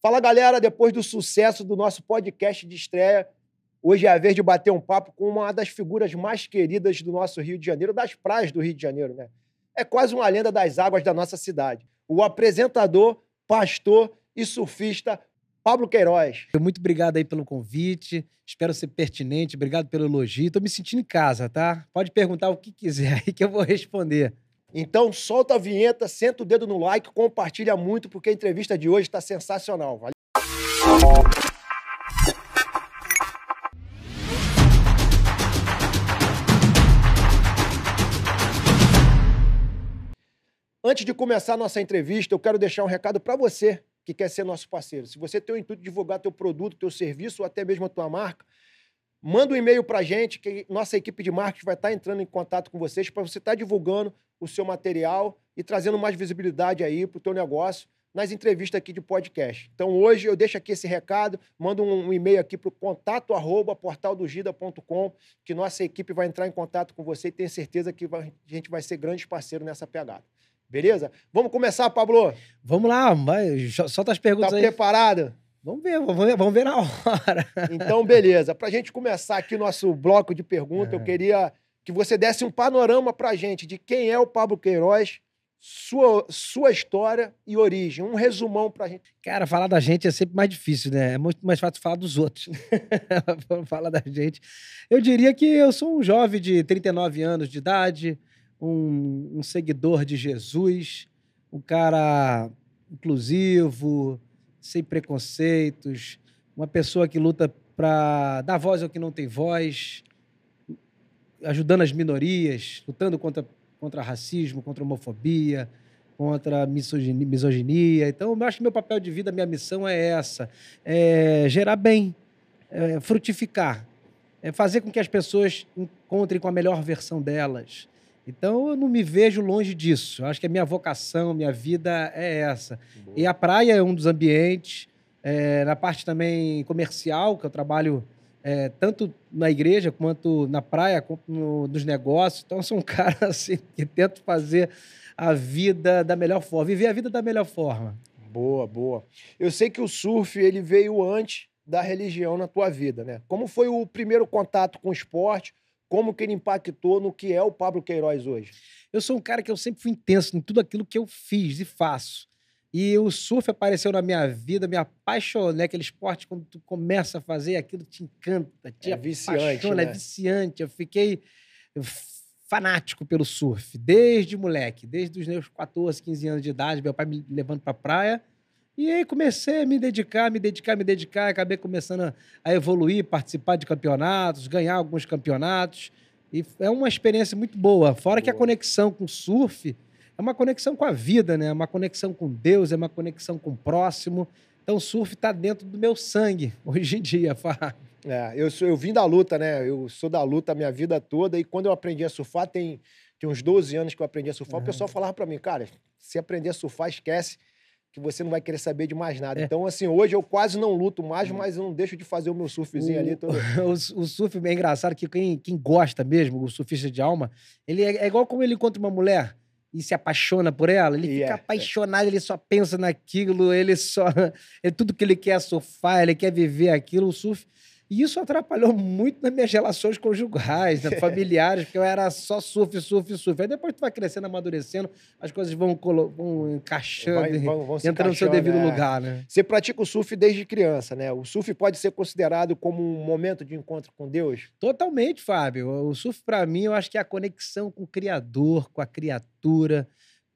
Fala galera, depois do sucesso do nosso podcast de estreia, hoje é a vez de bater um papo com uma das figuras mais queridas do nosso Rio de Janeiro, das praias do Rio de Janeiro, né? É quase uma lenda das águas da nossa cidade. O apresentador, pastor e surfista Pablo Queiroz. Muito obrigado aí pelo convite. Espero ser pertinente. Obrigado pelo elogio. Tô me sentindo em casa, tá? Pode perguntar o que quiser aí que eu vou responder. Então solta a vinheta, senta o dedo no like, compartilha muito, porque a entrevista de hoje está sensacional. Valeu. Antes de começar a nossa entrevista, eu quero deixar um recado para você que quer ser nosso parceiro. Se você tem o intuito de divulgar teu produto, teu serviço ou até mesmo a tua marca, manda um e-mail para a gente, que nossa equipe de marketing vai estar entrando em contato com vocês para você estar divulgando o seu material e trazendo mais visibilidade aí para o teu negócio nas entrevistas aqui de podcast. Então hoje eu deixo aqui esse recado, mando um, e-mail aqui para o contato arroba portaldogida.com, que nossa equipe vai entrar em contato com você e tenho certeza que vai, a gente vai ser grande parceiro nessa pegada. Beleza? Vamos começar, Pablo? Vamos lá, solta as perguntas tá aí. Tá preparado? Vamos ver, vamos ver, vamos ver na hora. Então, beleza. Para a gente começar aqui nosso bloco de perguntas, é. eu queria que você desse um panorama para a gente de quem é o Pablo Queiroz, sua, sua história e origem. Um resumão para a gente. Cara, falar da gente é sempre mais difícil, né? É muito mais fácil falar dos outros. falar da gente. Eu diria que eu sou um jovem de 39 anos de idade, um, um seguidor de Jesus, um cara inclusivo, sem preconceitos, uma pessoa que luta para dar voz ao que não tem voz, ajudando as minorias, lutando contra, contra racismo, contra homofobia, contra misoginia. Então, eu acho que meu papel de vida, minha missão é essa: é gerar bem, é frutificar, é fazer com que as pessoas encontrem com a melhor versão delas. Então, eu não me vejo longe disso. Eu acho que a minha vocação, minha vida é essa. Boa. E a praia é um dos ambientes. É, na parte também comercial, que eu trabalho é, tanto na igreja quanto na praia, quanto no, nos negócios. Então, eu sou um cara assim, que tento fazer a vida da melhor forma, viver a vida da melhor forma. Boa, boa. Eu sei que o surf ele veio antes da religião na tua vida, né? Como foi o primeiro contato com o esporte? Como que ele impactou no que é o Pablo Queiroz hoje? Eu sou um cara que eu sempre fui intenso em tudo aquilo que eu fiz e faço. E o surf apareceu na minha vida, me apaixonei. Aquele esporte, quando tu começa a fazer, aquilo te encanta, te é viciante, apaixona, é né? é viciante. Eu fiquei fanático pelo surf, desde moleque, desde os meus 14, 15 anos de idade, meu pai me levando para a praia. E aí comecei a me dedicar, me dedicar, me dedicar, acabei começando a evoluir, participar de campeonatos, ganhar alguns campeonatos. E é uma experiência muito boa. Fora boa. que a conexão com o surf é uma conexão com a vida, né? É uma conexão com Deus, é uma conexão com o próximo. Então, o surf está dentro do meu sangue hoje em dia, Fábio. É, eu, sou, eu vim da luta, né? Eu sou da luta a minha vida toda. E quando eu aprendi a surfar, tem, tem uns 12 anos que eu aprendi a surfar, o pessoal falava para mim, cara, se aprender a surfar, esquece que você não vai querer saber de mais nada. É. Então, assim, hoje eu quase não luto mais, mas não deixo de fazer o meu surfzinho o, ali. Todo... o, o, surf é engraçado que quem, quem gosta mesmo, o surfista de alma, ele é, é igual como ele encontra uma mulher e se apaixona por ela, ele yeah, fica apaixonado, yeah. ele só pensa naquilo, ele só. É tudo que ele quer é surfar, ele quer viver aquilo. O surf e isso atrapalhou muito nas minhas relações conjugais, né, familiares, porque eu era só surf, surf, surf. Aí depois tu vai crescendo, amadurecendo, as coisas vão, vão encaixando, vai, vão, vão entrando no seu devido é. lugar, né? Você pratica o surf desde criança, né? O surf pode ser considerado como um momento de encontro com Deus? Totalmente, Fábio. O surf, para mim, eu acho que é a conexão com o Criador, com a criatura,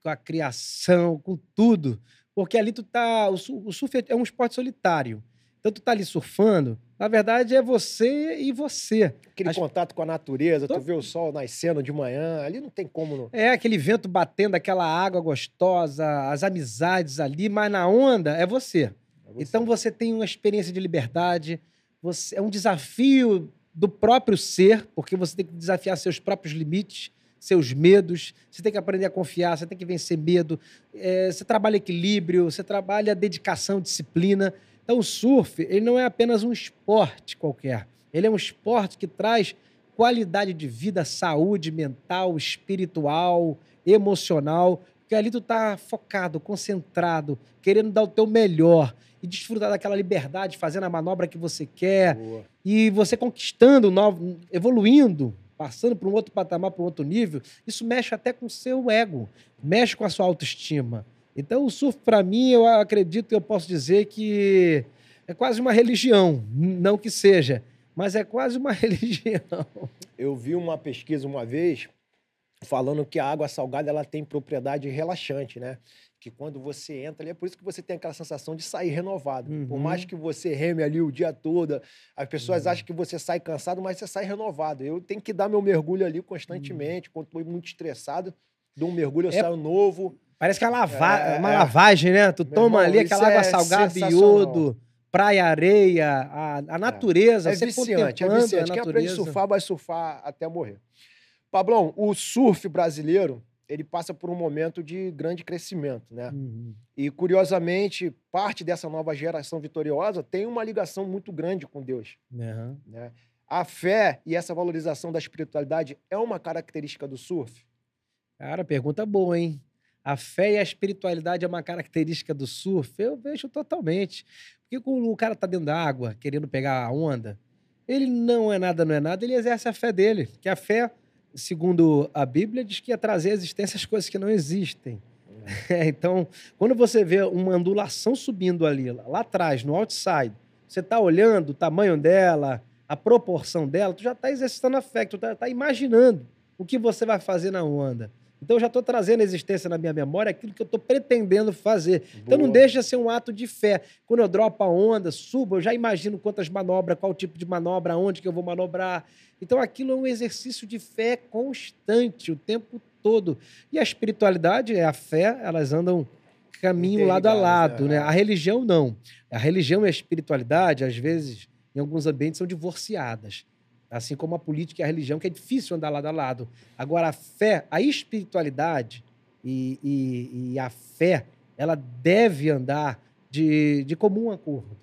com a criação, com tudo. Porque ali tu tá. O surf é um esporte solitário. Então tu tá ali surfando, na verdade é você e você. Aquele As... contato com a natureza, Tô... tu vê o sol nascendo de manhã, ali não tem como não. É, aquele vento batendo, aquela água gostosa, as amizades ali, mas na onda é você. É você. Então você tem uma experiência de liberdade, você é um desafio do próprio ser, porque você tem que desafiar seus próprios limites, seus medos, você tem que aprender a confiar, você tem que vencer medo, é, você trabalha equilíbrio, você trabalha dedicação, disciplina. Então, o surf ele não é apenas um esporte qualquer. Ele é um esporte que traz qualidade de vida, saúde mental, espiritual, emocional, porque ali tu tá focado, concentrado, querendo dar o teu melhor. e desfrutar daquela liberdade, fazendo a manobra que você quer, Boa. e você conquistando, novo, evoluindo, passando para um outro patamar, para um outro nível, isso mexe até com o seu ego, mexe com a sua autoestima. Então, o surf, para mim, eu acredito que eu posso dizer que é quase uma religião. Não que seja, mas é quase uma religião. Eu vi uma pesquisa uma vez falando que a água salgada ela tem propriedade relaxante, né? Que quando você entra ali, é por isso que você tem aquela sensação de sair renovado. Por Uhum. mais que você reme ali o dia todo, as pessoas Uhum. acham que você sai cansado, mas você sai renovado. Eu tenho que dar meu mergulho ali constantemente. Quando estou muito estressado, dou um mergulho, eu É- saio novo. Parece que é, lava É, uma é. lavagem, né? Tu Meu toma irmão, ali aquela água é salgada, iodo, praia, areia, a, a natureza. É você viciante, é viciante. Quem aprende a surfar, vai surfar até morrer. Pablão, o surf brasileiro, ele passa por um momento de grande crescimento, né? Uhum. E, curiosamente, parte dessa nova geração vitoriosa tem uma ligação muito grande com Deus, Aham. né? A fé e essa valorização da espiritualidade é uma característica do surf? Cara, pergunta boa, hein? A fé e a espiritualidade é uma característica do surf? Eu vejo totalmente. Porque quando o cara tá dentro da água, querendo pegar a onda, ele não é nada, não é nada, ele exerce a fé dele. Que a fé, segundo a Bíblia, diz que ia trazer à existência as coisas que não existem. É, então, quando você vê uma ondulação subindo ali, lá, atrás, no outside, você tá olhando o tamanho dela, a proporção dela, tu já tá exercitando a fé, tu tá, tá imaginando o que você vai fazer na onda. Então eu já estou trazendo à existência na minha memória aquilo que eu estou pretendendo fazer. Então não Boa. deixa de ser um ato de fé. Quando eu dropo a onda, subo, eu já imagino quantas manobras, qual tipo de manobra, onde que eu vou manobrar. Então aquilo é um exercício de fé constante o tempo todo. E a espiritualidade é a fé, elas andam caminho lado a lado, né? né? A religião não. A religião e a espiritualidade, às vezes, em alguns ambientes, são divorciadas. Assim como a política e a religião, que é difícil andar lado a lado. Agora, a fé, a espiritualidade e, e- e a fé, ela deve andar de, de comum acordo,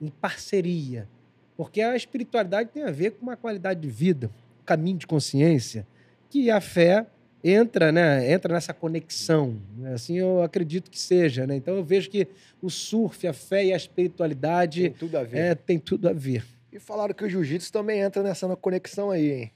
em parceria. Porque a espiritualidade tem a ver com uma qualidade de vida, um caminho de consciência, que a fé entra, né, entra nessa conexão. né? Assim eu acredito que seja. Né? Então eu vejo que o surf, a fé e a Tem espiritualidade tudo a ver. é, tem tudo a ver. E falaram que o jiu-jitsu também entra nessa conexão aí, hein?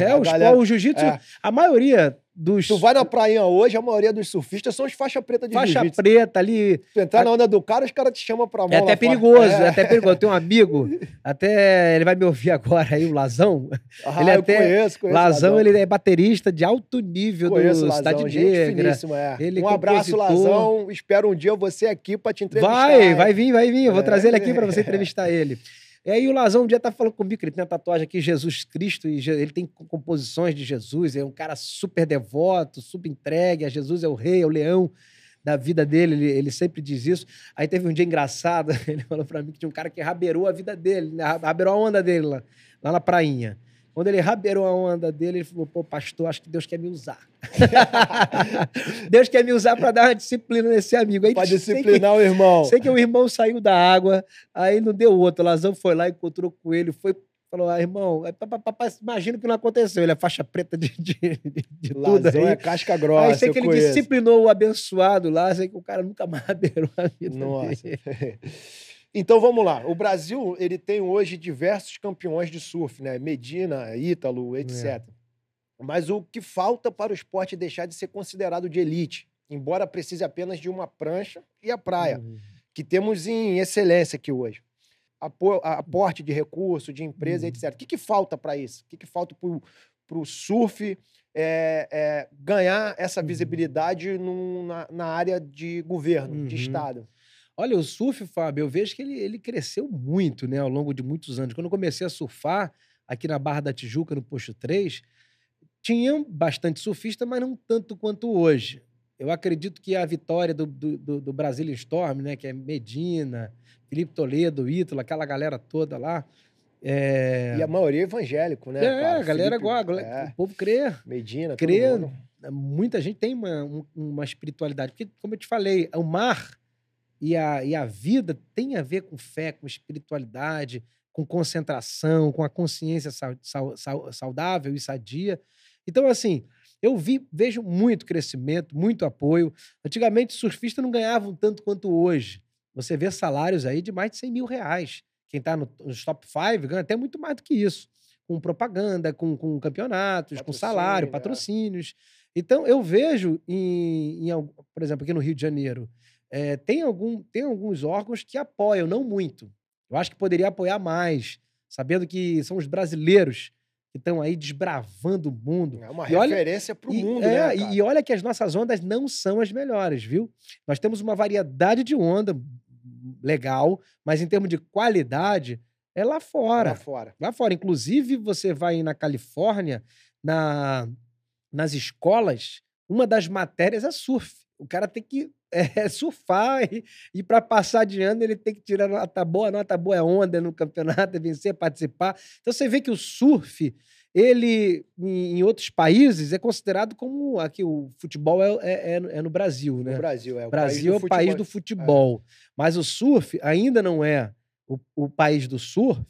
É, A os, galera- o jiu-jitsu, é. a maioria dos Tu vai na prainha hoje, a maioria dos surfistas são os faixa preta de faixa preta ali, Tu entrar na onda do cara, os caras te chamam pra mão É até fora. perigoso, é. É. até perigoso. Eu tenho um amigo, até ele vai me ouvir agora aí, o Lazão. Ah, Ele eu até- conheço, conheço. Lazão, ele é baterista de alto nível Conheço do Lazão, Cidade gente Negra. é. Ele é um abraço. Lazão. Espero um dia você aqui pra te entrevistar. Vai, vai vir, vai vir. Eu vou É. trazer ele aqui para você entrevistar ele. E aí o Lazão um dia tá falando comigo que ele tem a tatuagem aqui, Jesus Cristo, e ele tem composições de Jesus, é um cara super devoto, super entregue, a Jesus é o rei, é o leão da vida dele, ele, ele sempre diz isso. Aí teve um dia engraçado, ele falou para mim que tinha um cara que rabeirou a vida dele, né? rabeirou a onda dele lá, lá na prainha. Quando ele rabeirou a onda dele, ele falou: pô, pastor, acho que Deus quer me usar. Deus quer me usar para dar uma disciplina nesse amigo. Pra sei que- disciplinar o irmão. Sei que o irmão saiu da água, aí não deu outro. O Lazão foi lá, encontrou com ele, foi, falou: ah, irmão, é, pá, imagina que não aconteceu. Ele é faixa preta de, de, de, de tudo Lazão aí. é casca grossa, aí sei que ele conheço. disciplinou o abençoado lá, sei que o cara nunca mais beirou a vida Nossa. dele. Então vamos lá. O Brasil ele tem hoje diversos campeões de surf, né? Medina, Ítalo, etc. É. Mas o que falta para o esporte deixar de ser considerado de elite, embora precise apenas de uma prancha e a praia, Uhum. que temos em excelência aqui hoje. Aporte de recurso, de empresa, Uhum. etc. O que, que falta para isso? O que, que falta para o surf é, é, ganhar essa Uhum. visibilidade num- na, na área de governo, de Uhum. Estado? Olha, o surf, Fábio, eu vejo que ele, ele cresceu muito, né, ao longo de muitos anos. Quando eu comecei a surfar aqui na Barra da Tijuca, no Posto 3, tinha bastante surfista, mas não tanto quanto hoje. Eu acredito que a vitória do, do, do, Brazilian Storm, né, que é Medina, Felipe Toledo, Ítalo, aquela galera toda lá. É, E a maioria é evangélico, né? é, cara? a galera Felipe, igual, é, o povo crê Medina, crê, muita gente tem uma, um- uma espiritualidade. Porque, como eu te falei, o mar e a, e a vida tem a ver com fé, com espiritualidade, com concentração, com a consciência sau- sau- sau- saudável e sadia. Então, assim, eu vi, vejo muito crescimento, muito apoio. Antigamente, surfistas não ganhavam tanto quanto hoje. você vê salários aí de mais de 100 mil reais. Quem está no, nos top 5 ganha até muito mais do que isso. Com propaganda, com, com campeonatos, com salário, Patrocínio, é. patrocínios. Então, eu vejo, em, em por exemplo, aqui no Rio de Janeiro, eh, tem, algum, tem alguns órgãos que apoiam, não muito. Eu acho que poderia apoiar mais, sabendo que são os brasileiros que estão aí desbravando o mundo. É uma E referência pro E, mundo, é, né, e- cara? e olha que as nossas ondas não são as melhores, viu? Nós temos uma variedade de onda legal, mas em termos de qualidade, é lá fora. Lá fora. Lá fora. Inclusive, você vai na Califórnia, na, nas escolas, uma das matérias é surf. O cara tem que é, surfar e, e para passar de ano ele tem que tirar nota boa, nota boa é onda no campeonato, é vencer, participar. Então você vê que o surf, ele em, outros países é considerado como aqui o futebol é, é, é no- é no Brasil, né? No Brasil, é. O Brasil é o país do futebol. Mas o surf ainda não é o, o país do surf.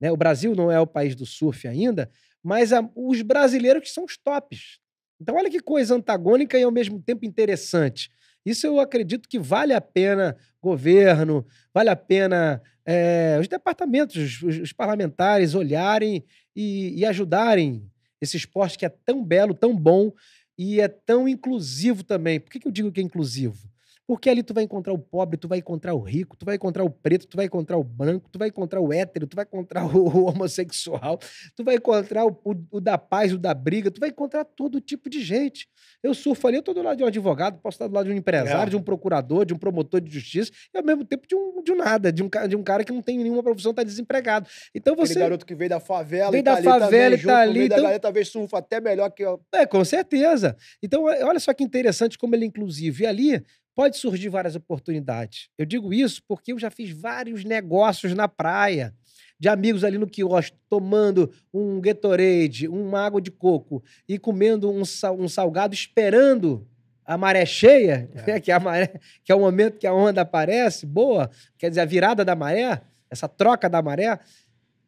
Né? O Brasil não é o país do surf ainda, mas a- os brasileiros que são os tops. Então, olha que coisa antagônica e ao mesmo tempo interessante. Isso eu acredito que vale a pena governo, vale a pena eh, os departamentos, os, os parlamentares olharem e, e ajudarem esse esporte que é tão belo, tão bom e é tão inclusivo também. Por que, que eu digo que é inclusivo? Porque ali tu vai encontrar o pobre, tu vai encontrar o rico, tu vai encontrar o preto, tu vai encontrar o branco, tu vai encontrar o hétero, tu vai encontrar o, homossexual, tu vai encontrar o, o- o da paz, o da briga, tu vai encontrar todo tipo de gente. Eu surfo ali, eu tô do lado de um advogado, posso estar do lado de um empresário, É. de um procurador, de um promotor de justiça, e ao mesmo tempo de um, de um nada, de um, de um cara que não tem nenhuma profissão, tá desempregado. Então Aquele você. garoto que veio da favela Veio e tá da ali favela também, e tá junto ali, da então- galera, talvez surfa até melhor que... o- É, com certeza. Então, olha só que interessante como ele é inclusivo. E ali pode surgir várias oportunidades. Eu digo isso porque eu já fiz vários negócios na praia. De amigos ali no quiosque, tomando um Gatorade, uma água de coco e comendo um, sal- um salgado, esperando a maré cheia, É. né, que, é a maré, que é o momento que a onda aparece, boa, quer dizer, a virada da maré, essa troca da maré.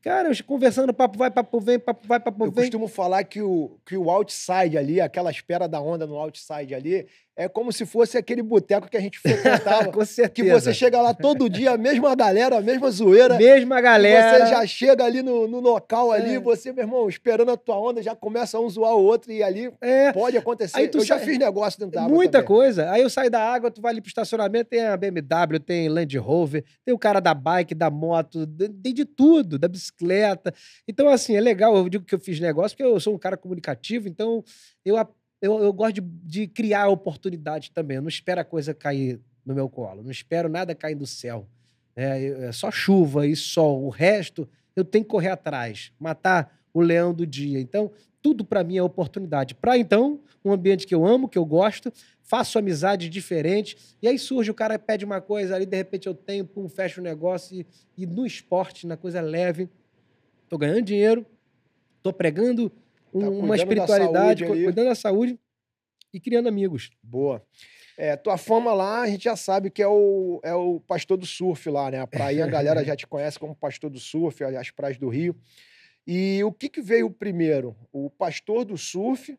Cara, eu conversando, papo vai, papo vem, papo vai, papo Eu vem. costumo falar que o, que o outside ali, aquela espera da onda no outside ali, é como se fosse aquele boteco que a gente frequentava. Com certeza. que você chega lá todo dia, a mesma galera, a mesma zoeira. Mesma galera. Você já chega ali no, no local ali, É. você, meu irmão, esperando a tua onda, já começa um zoar o outro e ali É, pode acontecer. Aí tu eu já fiz negócio dentro da água muita também. coisa. Aí eu saio da água, tu vai ali pro estacionamento, tem a BMW, tem Land Rover, tem o cara da bike, da moto, tem de tudo, da bicicleta. Então, assim, é legal. Eu digo que eu fiz negócio porque eu sou um cara comunicativo, então eu, a- eu, eu gosto de, de criar oportunidade também. Eu não espero a coisa cair no meu colo, não espero nada cair do céu. É, é só chuva e sol. O resto eu tenho que correr atrás, matar o leão do dia. Então, tudo para mim é oportunidade. Para então, um ambiente que eu amo, que eu gosto, faço amizade diferente, e aí surge o cara pede uma coisa ali, de repente eu tenho, pum, fecho o negócio, e, e no esporte, na coisa leve, tô ganhando dinheiro, tô pregando um- Tá uma da espiritualidade, ali. cuidando da saúde e criando amigos. Boa. É, tua fama lá, a gente já sabe que é o, é o pastor do surf lá, né? A praia, a galera já te conhece como pastor do surf, as praias do Rio. E o que, que veio primeiro? O pastor do surf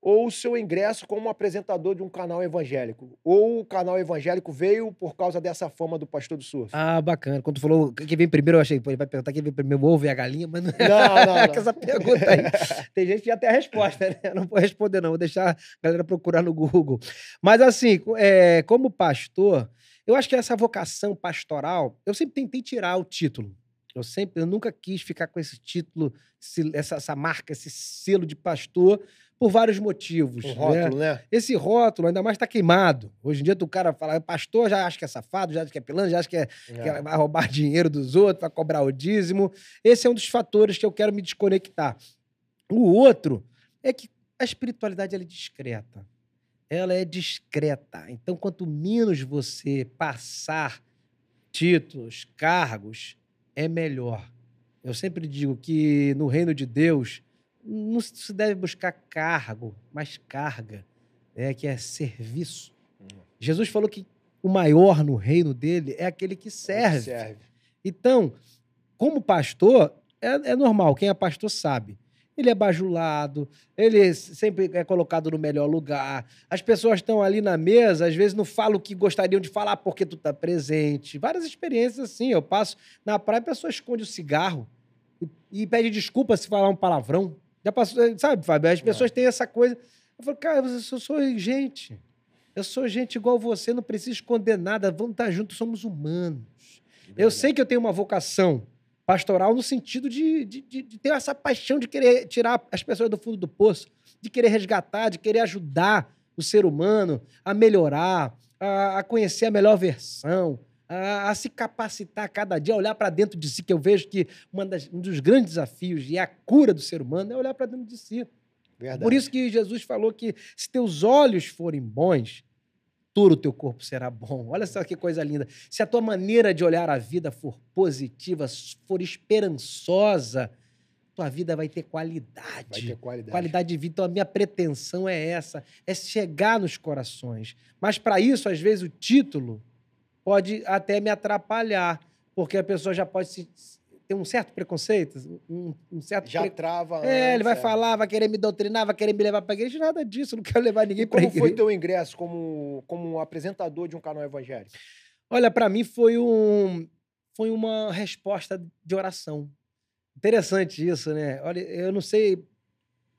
ou o seu ingresso como apresentador de um canal evangélico? Ou o canal evangélico veio por causa dessa fama do pastor do surf? Ah, bacana. Quando tu falou quem vem primeiro, eu achei, pô, ele vai perguntar quem vem primeiro, o ovo e a galinha, mas não é Não, não, não. com essa pergunta aí. Tem gente que já tem a resposta, né? Eu Não vou responder, não. Vou deixar a galera procurar no Google. Mas, assim, é, como pastor, eu acho que essa vocação pastoral, eu sempre tentei tirar o título. Eu sempre, eu nunca quis ficar com esse título, esse- essa, essa marca, esse selo de pastor, por vários motivos. Um né? rótulo, né? Esse rótulo, ainda mais, está queimado. Hoje em dia, o cara fala, pastor, já acha que é safado, já acha que é pilantra, já acha que é que ela vai roubar dinheiro dos outros, vai cobrar o dízimo. Esse é um dos fatores que eu quero me desconectar. O outro é que a espiritualidade ela é discreta. Ela é discreta. Então, quanto menos você passar títulos, cargos, é melhor. Eu sempre digo que no reino de Deus não se deve buscar cargo, mas carga, né, que é serviço. Jesus falou que o maior no reino dele é aquele que serve. Serve. Então, como pastor, é, é normal, quem é pastor sabe. Ele é bajulado, ele sempre é colocado no melhor lugar. As pessoas estão ali na mesa, às vezes não falam o que gostariam de falar porque tu tá presente. Várias experiências assim. Eu passo na praia, a pessoa esconde o cigarro e, e pede desculpa se falar um palavrão. Já passou, sabe, Fábio? As pessoas é. têm essa coisa. Eu falo, cara, eu sou gente. Eu sou gente igual você, não preciso esconder nada. Vamos estar juntos, somos humanos. Eu sei que eu tenho uma vocação pastoral no sentido de, de, de, de, ter essa paixão de querer tirar as pessoas do fundo do poço, de querer resgatar, de querer ajudar o ser humano a melhorar, a, a conhecer a melhor versão, a, a, se capacitar cada dia, a olhar para dentro de si, que eu vejo que das, um dos grandes desafios e a cura do ser humano é olhar para dentro de si. Verdade. Por isso que Jesus falou que se teus olhos forem bons, todo o teu corpo será bom. Olha só que coisa linda. Se a tua maneira de olhar a vida for positiva, for esperançosa, tua vida vai ter qualidade. Vai ter qualidade. Qualidade de vida. Então, a minha pretensão é essa, é chegar nos corações. Mas, para isso, às vezes, o título pode até me atrapalhar, porque a pessoa já pode se, tem um certo preconceito, um, um certo... Já pre... trava É, ele vai é. falar, vai querer me doutrinar, vai querer me levar para a igreja, nada disso, não quero levar ninguém para igreja. como foi teu ingresso como, como apresentador de um canal evangélico? Olha, para mim foi, um, foi uma resposta de oração. Interessante isso, né? Olha, eu não sei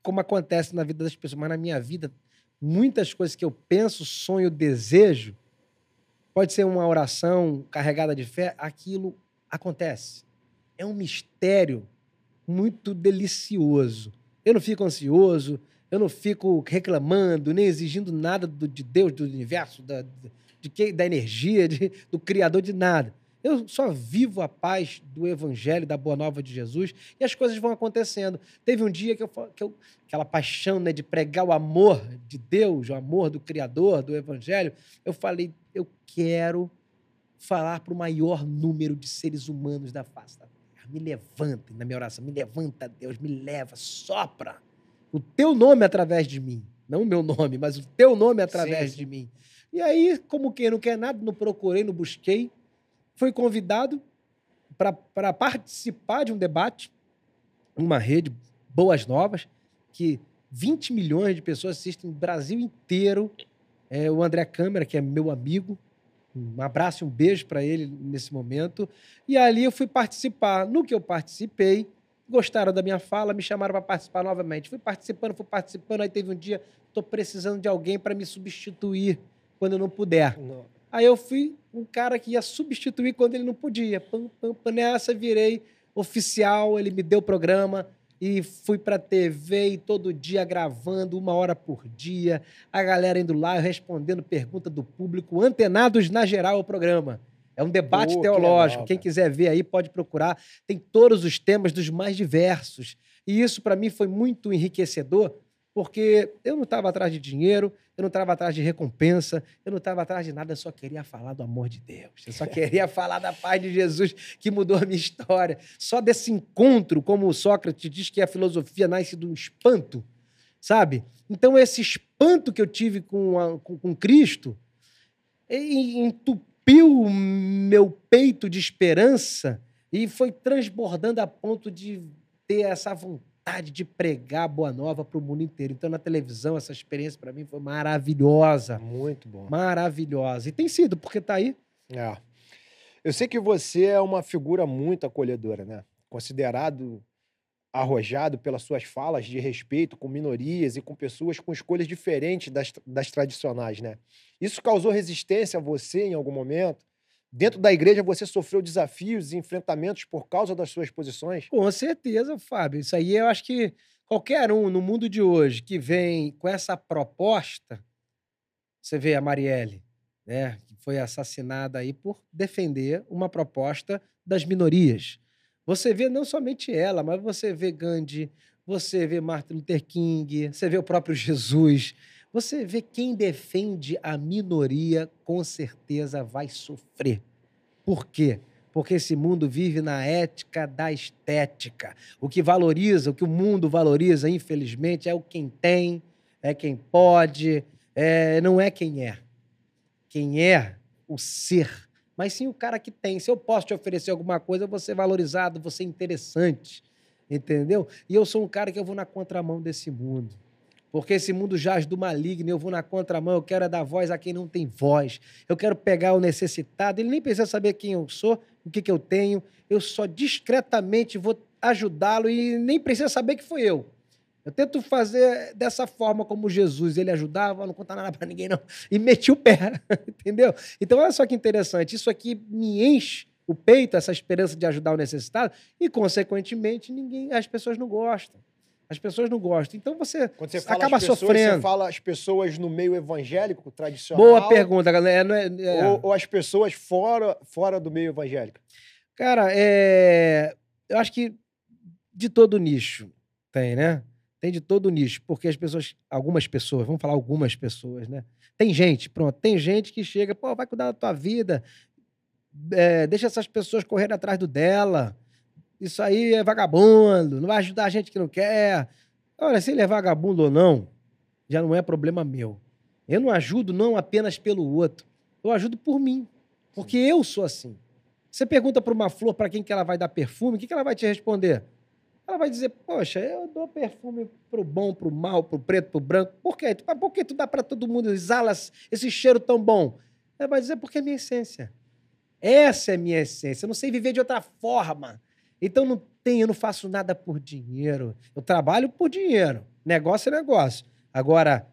como acontece na vida das pessoas, mas na minha vida, muitas coisas que eu penso, sonho, desejo, pode ser uma oração carregada de fé, aquilo acontece é um mistério muito delicioso. Eu não fico ansioso, eu não fico reclamando, nem exigindo nada do, de Deus, do universo, da, de, da energia, de, do Criador, de nada. Eu só vivo a paz do Evangelho, da Boa Nova de Jesus, e as coisas vão acontecendo. Teve um dia que eu, que eu aquela paixão né, de pregar o amor de Deus, o amor do Criador, do Evangelho, eu falei, eu quero falar para o maior número de seres humanos da face da me levanta na minha oração, me levanta, Deus, me leva, sopra o teu nome através de mim. Não o meu nome, mas o teu nome através sim, sim. de mim. E aí, como quem não quer nada, não procurei, não busquei, fui convidado para participar de um debate, uma rede Boas Novas, que 20 milhões de pessoas assistem no Brasil inteiro. É, o André Câmara, que é meu amigo, um abraço e um beijo para ele nesse momento. E ali eu fui participar. No que eu participei, gostaram da minha fala, me chamaram para participar novamente. Fui participando, fui participando. Aí teve um dia, estou precisando de alguém para me substituir quando eu não puder. Não. Aí eu fui um cara que ia substituir quando ele não podia. Pam, pam, pam, nessa virei oficial, ele me deu o programa e fui para TV e todo dia gravando, uma hora por dia, a galera indo lá respondendo pergunta do público, antenados na geral o programa. É um debate Pô, teológico. Que legal, Quem quiser ver aí pode procurar. Tem todos os temas dos mais diversos. E isso para mim foi muito enriquecedor, porque eu não estava atrás de dinheiro, eu não estava atrás de recompensa, eu não estava atrás de nada, eu só queria falar do amor de Deus. Eu só queria falar da paz de Jesus que mudou a minha história. Só desse encontro, como Sócrates diz que a filosofia nasce do espanto, sabe? Então, esse espanto que eu tive com, a, com, com Cristo entupiu o meu peito de esperança e foi transbordando a ponto de ter essa vontade vontade de pregar a boa nova para o mundo inteiro. Então, na televisão, essa experiência para mim foi maravilhosa. Muito bom. Maravilhosa. E tem sido, porque está aí. É. Eu sei que você é uma figura muito acolhedora, né? Considerado arrojado pelas suas falas de respeito com minorias e com pessoas com escolhas diferentes das, das tradicionais, né? Isso causou resistência a você em algum momento? Dentro da igreja você sofreu desafios e enfrentamentos por causa das suas posições? Com certeza, Fábio. Isso aí eu acho que qualquer um no mundo de hoje que vem com essa proposta, você vê a Marielle, né, que foi assassinada aí por defender uma proposta das minorias. Você vê não somente ela, mas você vê Gandhi, você vê Martin Luther King, você vê o próprio Jesus. Você vê quem defende a minoria, com certeza vai sofrer. Por quê? Porque esse mundo vive na ética da estética. O que valoriza, o que o mundo valoriza, infelizmente, é o quem tem, é quem pode, é, não é quem é. Quem é o ser, mas sim o cara que tem. Se eu posso te oferecer alguma coisa, você é valorizado, você é interessante. Entendeu? E eu sou um cara que eu vou na contramão desse mundo. Porque esse mundo jaz do maligno, eu vou na contramão, eu quero é dar voz a quem não tem voz. Eu quero pegar o necessitado, ele nem precisa saber quem eu sou, o que, que eu tenho. Eu só discretamente vou ajudá-lo e nem precisa saber que foi eu. Eu tento fazer dessa forma como Jesus, ele ajudava, não contar nada para ninguém não, e meti o pé, entendeu? Então olha só que interessante, isso aqui me enche o peito, essa esperança de ajudar o necessitado, e consequentemente ninguém, as pessoas não gostam. As pessoas não gostam. Então você, Quando você fala acaba as pessoas, sofrendo. Você fala as pessoas no meio evangélico tradicional. Boa pergunta, galera. Não é- é- Ou, ou as pessoas fora, fora do meio evangélico? Cara, é... eu acho que de todo nicho tem, né? Tem de todo nicho, porque as pessoas, algumas pessoas, vamos falar algumas pessoas, né? Tem gente, pronto, tem gente que chega, pô, vai cuidar da tua vida, é, deixa essas pessoas correrem atrás do dela, isso aí é vagabundo, não vai ajudar a gente que não quer. Olha, se ele é vagabundo ou não, já não é problema meu. Eu não ajudo não apenas pelo outro, eu ajudo por mim, porque eu sou assim. Você pergunta para uma flor para quem que ela vai dar perfume, o que, que ela vai te responder? Ela vai dizer, poxa, eu dou perfume pro bom, pro mal, pro preto, pro branco. Por quê? Por que tu dá para todo mundo, exala esse cheiro tão bom? Ela vai dizer, porque é minha essência. Essa é minha essência. Eu não sei viver de outra forma. Então não tem, eu não faço nada por dinheiro. Eu trabalho por dinheiro. Negócio é negócio. Agora,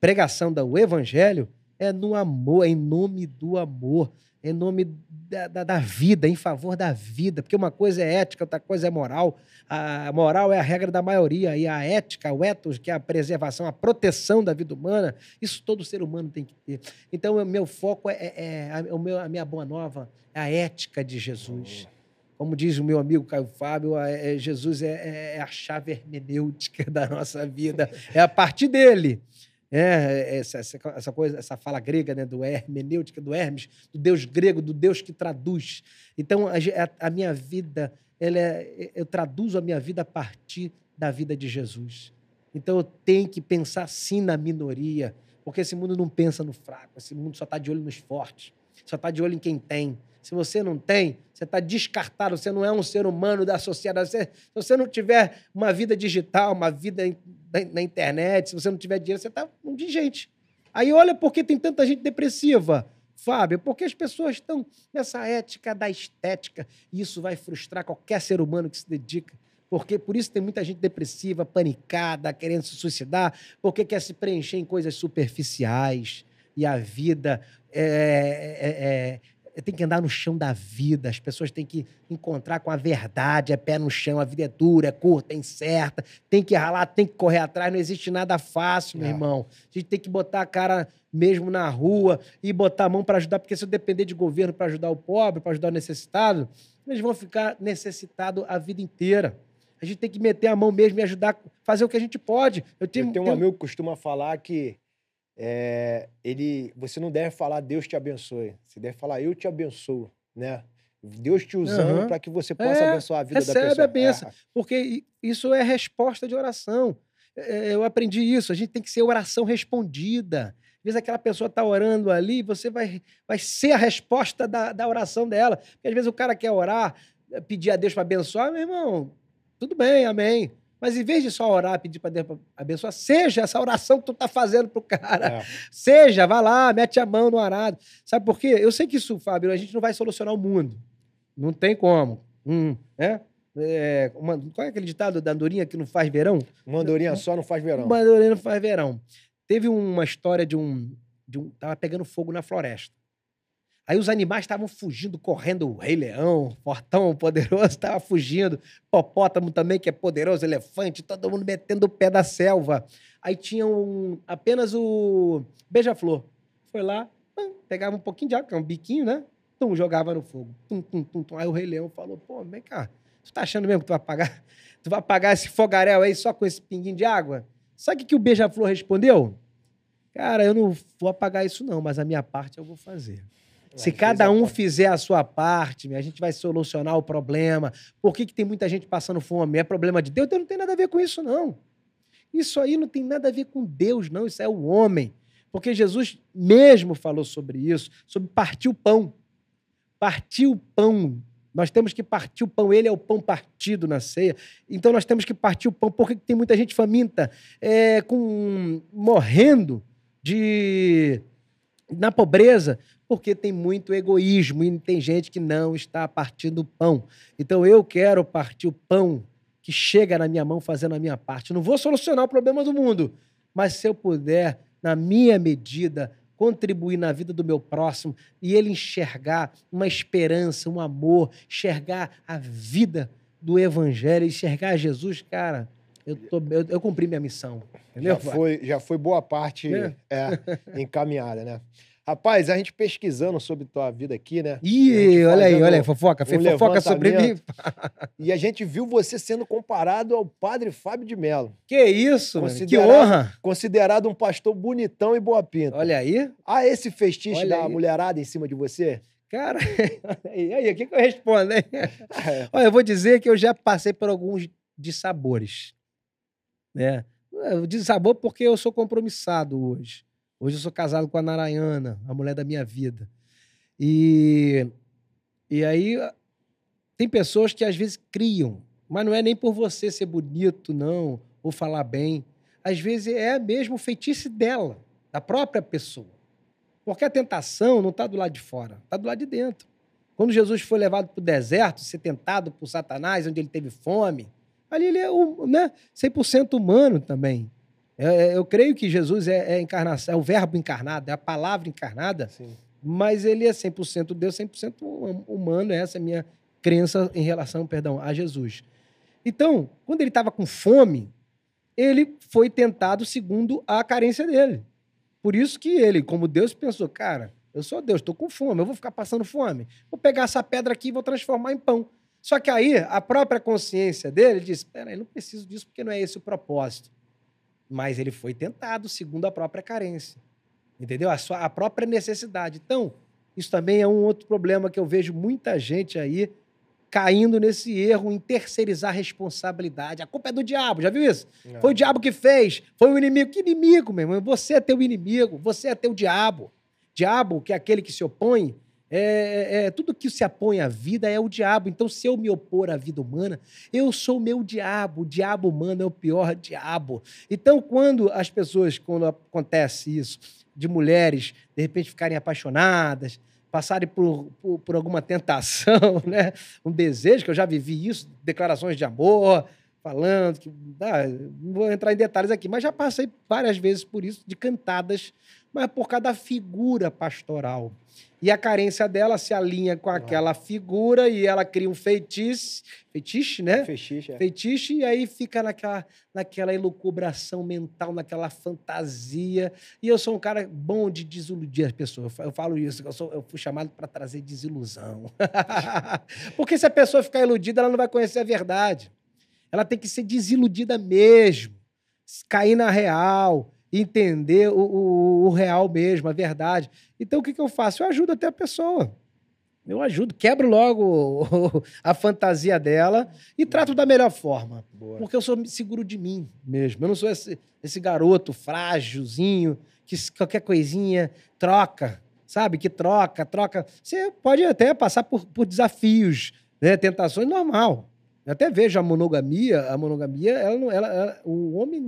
pregação do evangelho é no amor, é em nome do amor, é em nome da, da, da vida, em favor da vida. Porque uma coisa é ética, outra coisa é moral. A moral é a regra da maioria, e a ética, o ethos, que é a preservação, a proteção da vida humana, isso todo ser humano tem que ter. Então, o meu foco é, é- é a, a minha boa nova, é a ética de Jesus. Como diz o meu amigo Caio Fábio, a- é- Jesus é, é- é a chave hermenêutica da nossa vida. É a partir dele. É, essa, essa, essa coisa, essa fala grega, né, do hermenêutica, do Hermes, do Deus grego, do Deus que traduz. Então, a- a minha vida, ela é, eu traduzo a minha vida a partir da vida de Jesus. Então, eu tenho que pensar sim na minoria, porque esse mundo não pensa no fraco, esse mundo só está de olho nos fortes, só está de olho em quem tem. Se você não tem, você está descartado, você não é um ser humano da sociedade. Você- se você não tiver uma vida digital, uma vida na, internet, se você não tiver dinheiro, você está um indigente. Aí olha por que tem tanta gente depressiva, Fábio, porque as pessoas estão nessa ética da estética e isso vai frustrar qualquer ser humano que se dedica. Porque por isso tem muita gente depressiva, panicada, querendo se suicidar, porque quer se preencher em coisas superficiais. E a vida é, é- é- tem que andar no chão da vida. As pessoas têm que encontrar com a verdade, é pé no chão. A vida é dura, é curta, é incerta. Tem que ralar, tem que correr atrás. Não existe nada fácil, meu É. irmão. A gente tem que botar a cara mesmo na rua e botar a mão para ajudar, porque se eu depender de governo para ajudar o pobre, para ajudar o necessitado, eles vão ficar necessitados a vida inteira. A gente tem que meter a mão mesmo e ajudar, fazer o que a gente pode. Eu tenho, Eu tenho um tenho- amigo que costuma falar que é, ele, você não deve falar Deus te abençoe. Você deve falar eu te abençoo, né? Deus te usando Aham. para que você possa É, abençoar a vida da recebe pessoa. a bênção. É, Porque isso é resposta de oração. É, Eu aprendi isso. A gente tem que ser oração respondida. Às vezes aquela pessoa está orando ali, você vai, vai ser a resposta da, da oração dela. Porque às vezes o cara quer orar, pedir a Deus para abençoar, meu irmão, tudo bem, amém. Mas em vez de só orar, pedir para Deus abençoar, seja essa oração que tu está fazendo pro cara. é. Seja, vá lá, mete a mão no arado. Sabe por quê? Eu sei que isso, Fábio, a gente não vai solucionar o mundo. Não tem como. Hum, né? É, uma- qual é aquele ditado da andorinha que não faz verão? Uma andorinha só não faz verão. Uma andorinha não faz verão. Teve uma história de um, de um... Tava pegando fogo na floresta. Aí os animais estavam fugindo, correndo. O rei leão, fortão, poderoso, estava fugindo. Popótamo também, que é poderoso, elefante, todo mundo metendo o pé da selva. Aí tinha um, apenas o beija-flor. Foi lá, pegava um pouquinho de água, que é um biquinho, né? Tum, jogava no fogo. Tum, tum, tum, tum. Aí o rei leão falou, pô, vem cá, tu tá achando mesmo que tu vai apagar, tu vai apagar esse fogaréu aí só com esse pinguinho de água? Sabe o que o beija-flor respondeu? Cara, eu não vou apagar isso não, mas a minha parte eu vou fazer. Se cada a um fizer a sua parte, a gente vai solucionar o problema. Por que, que tem muita gente passando fome? É problema de Deus? Deus não tem nada a ver com isso, não. Isso aí não tem nada a ver com Deus, não. Isso é o homem. Porque Jesus mesmo falou sobre isso, sobre partir o pão. Partir o pão Nós temos que partir o pão. Ele é o pão partido na ceia. Então nós temos que partir o pão. Porque tem muita gente faminta, é, com, morrendo de na pobreza, porque tem muito egoísmo e tem gente que não está partindo pão. Então eu quero partir o pão que chega na minha mão fazendo a minha parte. Não vou solucionar o problema do mundo, mas se eu puder, na minha medida, contribuir na vida do meu próximo e ele enxergar uma esperança, um amor, enxergar a vida do evangelho, enxergar Jesus, cara, eu, tô, eu, eu cumpri minha missão. Entendeu? Já foi, já foi boa parte é. É, encaminhada, né? Rapaz, a gente pesquisando sobre tua vida aqui, né? Ih, olha aí, olha aí, fofoca, fez um fofoca sobre mim. e a gente viu você sendo comparado ao padre Fábio de Mello. Que isso, que honra! Considerado um pastor bonitão e boa pinta. Olha aí. Ah, esse festiche olha da aí. mulherada em cima de você? Cara, e aí, o que, que eu respondo, hein? É. Olha, eu vou dizer que eu já passei por alguns dissabores. Né? Dissabor porque eu sou compromissado hoje. Hoje eu sou casado com a Narayana, a mulher da minha vida. E, e aí tem pessoas que às vezes criam, mas não é nem por você ser bonito, não, ou falar bem. Às vezes é mesmo o feitiço dela, da própria pessoa. Porque a tentação não está do lado de fora, está do lado de dentro. Quando Jesus foi levado para o deserto, ser tentado por Satanás, onde ele teve fome, ali ele é né, 100% humano também. É, eu creio que Jesus é, é encarnação, é o verbo encarnado, é a palavra encarnada, Sim. mas ele é 100% Deus, 100% hum, humano. Essa é a minha crença em relação, perdão, a Jesus. Então, quando ele estava com fome, ele foi tentado segundo a carência dele. Por isso que ele, como Deus, pensou, cara, eu sou Deus, estou com fome, eu vou ficar passando fome. Vou pegar essa pedra aqui e vou transformar em pão. Só que aí, a própria consciência dele disse, peraí, não preciso disso porque não é esse o propósito mas ele foi tentado segundo a própria carência. Entendeu? A, sua, a própria necessidade. Então, isso também é um outro problema que eu vejo muita gente aí caindo nesse erro em terceirizar a responsabilidade. A culpa é do diabo, já viu isso? Não. Foi o diabo que fez, foi o inimigo. Que inimigo, meu irmão? Você é teu inimigo, você é teu diabo. Diabo, que é aquele que se opõe, é, é, é, tudo que se opõe à vida é o diabo. Então, se eu me opor à vida humana, eu sou o meu diabo. O diabo humano é o pior diabo. Então, quando as pessoas, quando acontece isso, de mulheres, de repente ficarem apaixonadas, passarem por, por, por alguma tentação, né? um desejo, que eu já vivi isso, declarações de amor, falando, que ah, não vou entrar em detalhes aqui, mas já passei várias vezes por isso, de cantadas, mas por causa da figura pastoral. E a carência dela se alinha com aquela figura e ela cria um feitiço, feitiço, né? Feitiço, é. Feitiço, e aí fica naquela, naquela elucubração mental, naquela fantasia. E eu sou um cara bom de desiludir as pessoas. Eu falo isso, eu, sou, eu fui chamado para trazer desilusão. Porque se a pessoa ficar iludida, ela não vai conhecer a verdade. Ela tem que ser desiludida mesmo, cair na real entender o, o, o, real mesmo, a verdade. Então, o que, que eu faço? Eu ajudo até a pessoa. Eu ajudo, quebro logo a fantasia dela e trato da melhor forma. Boa. Porque eu sou seguro de mim mesmo. Eu não sou esse, esse garoto frágilzinho que qualquer coisinha troca, sabe? Que troca, troca. Você pode até passar por, por desafios, né? tentações, normal. Eu até vejo a monogamia, a monogamia, ela, ela, ela o homem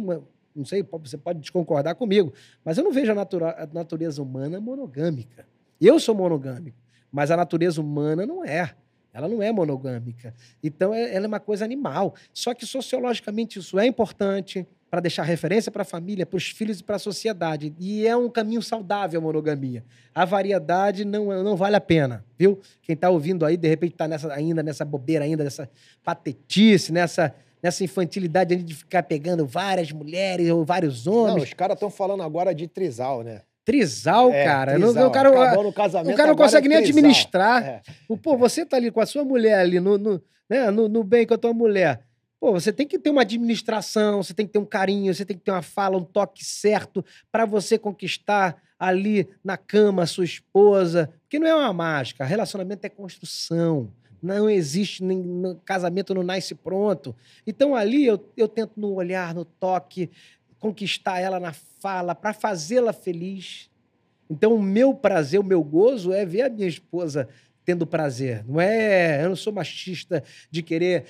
não sei, você pode desconcordar comigo, mas eu não vejo a, natura, a natureza humana monogâmica. Eu sou monogâmico, mas a natureza humana não é. Ela não é monogâmica. Então, é, ela é uma coisa animal. Só que sociologicamente isso é importante para deixar referência para a família, para os filhos e para a sociedade. E é um caminho saudável a monogamia. A variedade não, não vale a pena, viu? Quem está ouvindo aí, de repente, está nessa, ainda nessa bobeira, ainda nessa patetice, nessa nessa infantilidade de ficar pegando várias mulheres ou vários homens. Não, os caras estão falando agora de trisal, né? Trisal, é, cara. Trisal. Não, o cara, o cara não consegue é nem administrar. É. Pô, você tá ali com a sua mulher ali no, no, né, no, no bem com a tua mulher. Pô, você tem que ter uma administração, você tem que ter um carinho, você tem que ter uma fala, um toque certo para você conquistar ali na cama a sua esposa. Porque não é uma mágica, relacionamento é construção. Não existe, nem, casamento não nasce pronto. Então ali eu, eu tento no olhar, no toque, conquistar ela na fala, para fazê-la feliz. Então o meu prazer, o meu gozo é ver a minha esposa tendo prazer. Não é. Eu não sou machista de querer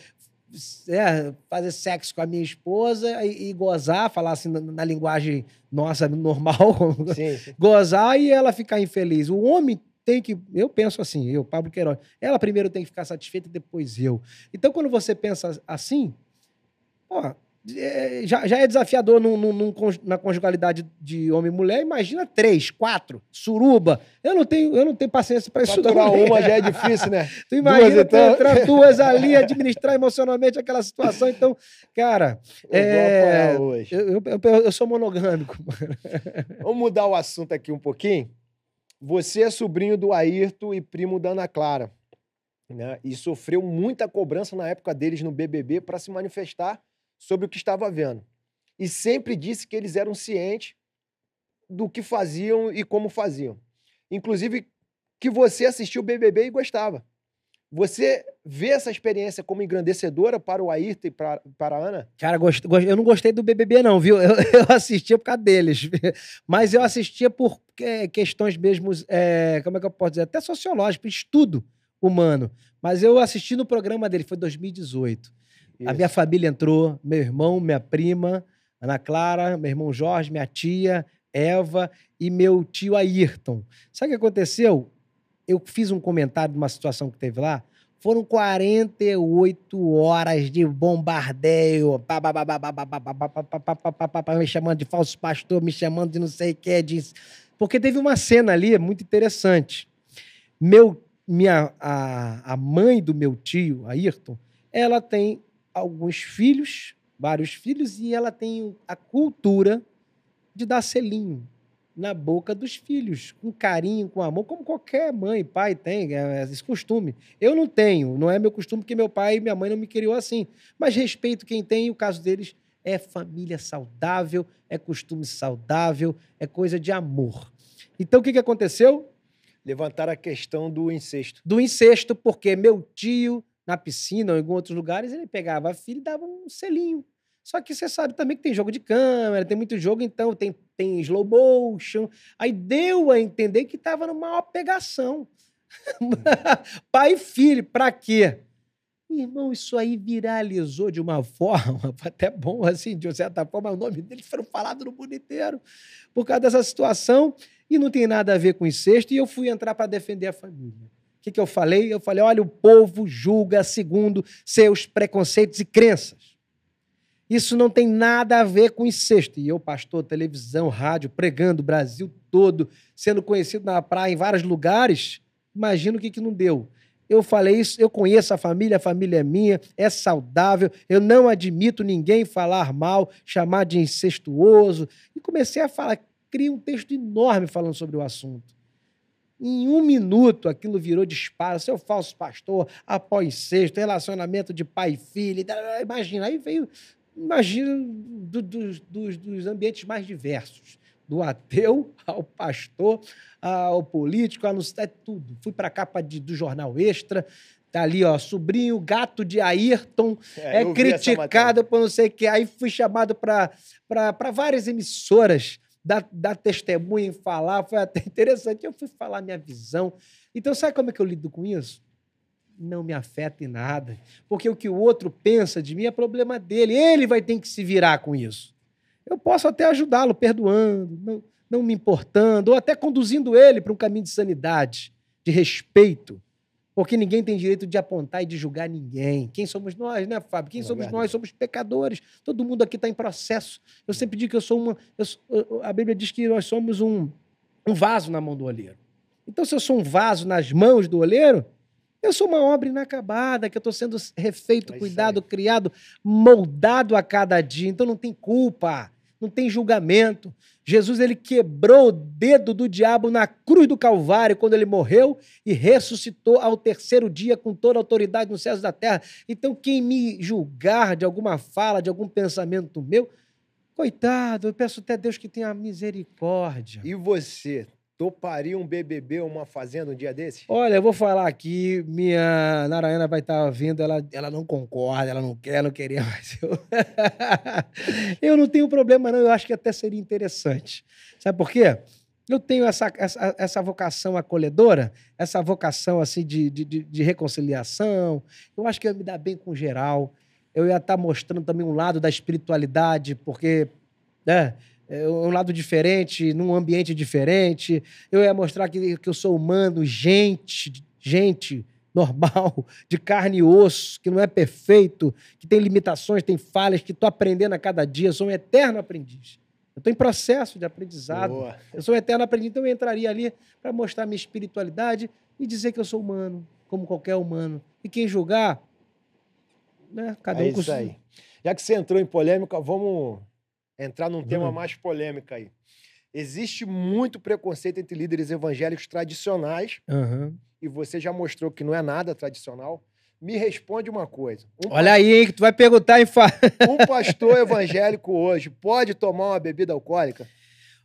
é, fazer sexo com a minha esposa e, e gozar, falar assim na, na, linguagem nossa normal, sim, sim. gozar e ela ficar infeliz. O homem tem que, eu penso assim, eu, Pablo Queiroz, ela primeiro tem que ficar satisfeita e depois eu. Então, quando você pensa assim, ó, é, já, já é desafiador num, num, num, na conjugalidade de homem e mulher, imagina três, quatro, suruba. Eu não tenho, eu não tenho paciência para isso. Faturar uma já é difícil, né? tu imagina duas, então... entrar duas ali, administrar emocionalmente aquela situação. Então, cara, eu, é, hoje. Eu, eu, eu, eu sou monogâmico. Vamos mudar o assunto aqui um pouquinho. Você é sobrinho do Ayrton e primo da Ana Clara. Né? E sofreu muita cobrança na época deles no BBB para se manifestar sobre o que estava vendo. E sempre disse que eles eram cientes do que faziam e como faziam. Inclusive, que você assistiu o BBB e gostava. Você vê essa experiência como engrandecedora para o Ayrton e para, para a Ana? Cara, gost, gost, eu não gostei do BBB, não, viu? Eu, eu assistia por causa deles. Mas eu assistia por é, questões mesmo, é, como é que eu posso dizer? Até sociológicas, estudo humano. Mas eu assisti no programa dele, foi 2018. Isso. A minha família entrou, meu irmão, minha prima, Ana Clara, meu irmão Jorge, minha tia, Eva e meu tio Ayrton. Sabe o que aconteceu? eu fiz um comentário de uma situação que teve lá. Foram 48 horas de bombardeio, me chamando de falso pastor, me chamando de não sei o que, de... porque teve uma cena ali muito interessante. Meu, minha, a, a mãe do meu tio, Ayrton, ela tem alguns filhos, vários filhos, e ela tem a cultura de dar selinho na boca dos filhos, com carinho, com amor, como qualquer mãe, pai tem, é, é esse costume. Eu não tenho, não é meu costume, porque meu pai e minha mãe não me criou assim. Mas respeito quem tem, e o caso deles é família saudável, é costume saudável, é coisa de amor. Então, o que, que aconteceu? Levantaram a questão do incesto. Do incesto, porque meu tio, na piscina ou em outros lugares, ele pegava a filha e dava um selinho. Só que você sabe também que tem jogo de câmera, tem muito jogo, então tem, tem slow motion. Aí deu a entender que tava numa maior pegação. Pai e filho, pra quê? Irmão, isso aí viralizou de uma forma, até bom assim, de certa forma, o nome dele foi falado no mundo inteiro por causa dessa situação e não tem nada a ver com incesto. E eu fui entrar para defender a família. O que, que eu falei? Eu falei: olha, o povo julga segundo seus preconceitos e crenças. Isso não tem nada a ver com incesto. E eu, pastor, televisão, rádio, pregando o Brasil todo, sendo conhecido na praia em vários lugares, imagina o que, que não deu. Eu falei isso, eu conheço a família, a família é minha, é saudável, eu não admito ninguém falar mal, chamar de incestuoso. E comecei a falar, criei um texto enorme falando sobre o assunto. Em um minuto, aquilo virou disparo. Seu falso pastor, após sexto, relacionamento de pai e filho. Imagina, aí veio imagina do, do, dos, dos ambientes mais diversos. Do ateu ao pastor, ao político, a é tudo. Fui para a capa de, do jornal Extra, Tá ali, ó, sobrinho, gato de Ayrton, é, é criticado por não sei o que. Aí fui chamado para várias emissoras dar, dar testemunha em falar, foi até interessante. Eu fui falar minha visão. Então, sabe como é que eu lido com isso? não me afeta em nada. Porque o que o outro pensa de mim é problema dele. Ele vai ter que se virar com isso. Eu posso até ajudá-lo perdoando, não, não me importando, ou até conduzindo ele para um caminho de sanidade, de respeito. Porque ninguém tem direito de apontar e de julgar ninguém. Quem somos nós, né, Fábio? Quem é somos verdade. nós? Somos pecadores. Todo mundo aqui está em processo. Eu sempre digo que eu sou uma. Eu, a Bíblia diz que nós somos um, um vaso na mão do olheiro. Então, se eu sou um vaso nas mãos do olheiro, eu sou uma obra inacabada, que eu estou sendo refeito, é cuidado, criado, moldado a cada dia. Então não tem culpa, não tem julgamento. Jesus ele quebrou o dedo do diabo na cruz do Calvário quando ele morreu e ressuscitou ao terceiro dia com toda a autoridade nos céus da terra. Então quem me julgar de alguma fala, de algum pensamento meu, coitado, eu peço até Deus que tenha misericórdia. E você toparia um BBB ou uma fazenda um dia desse? Olha, eu vou falar aqui, minha Narayana vai estar tá vindo, ela, ela não concorda, ela não quer, não queria, mas eu... eu não tenho problema não, eu acho que até seria interessante. Sabe por quê? eu tenho essa, essa, essa vocação acolhedora, essa vocação assim de, de, de reconciliação. Eu acho que eu ia me dar bem com geral. Eu ia estar mostrando também um lado da espiritualidade, porque né, um lado diferente, num ambiente diferente. Eu ia mostrar que, que eu sou humano, gente, gente normal, de carne e osso, que não é perfeito, que tem limitações, tem falhas, que estou aprendendo a cada dia, sou um eterno aprendiz. Eu estou em processo de aprendizado. Boa. Eu sou um eterno aprendiz, então eu entraria ali para mostrar minha espiritualidade e dizer que eu sou humano, como qualquer humano. E quem julgar, né? Cada é um isso aí. Já que você entrou em polêmica, vamos entrar num tema mais polêmico aí. Existe muito preconceito entre líderes evangélicos tradicionais, uhum. e você já mostrou que não é nada tradicional. Me responde uma coisa. Um Olha aí, hein, que tu vai perguntar e fala. Um pastor evangélico hoje pode tomar uma bebida alcoólica?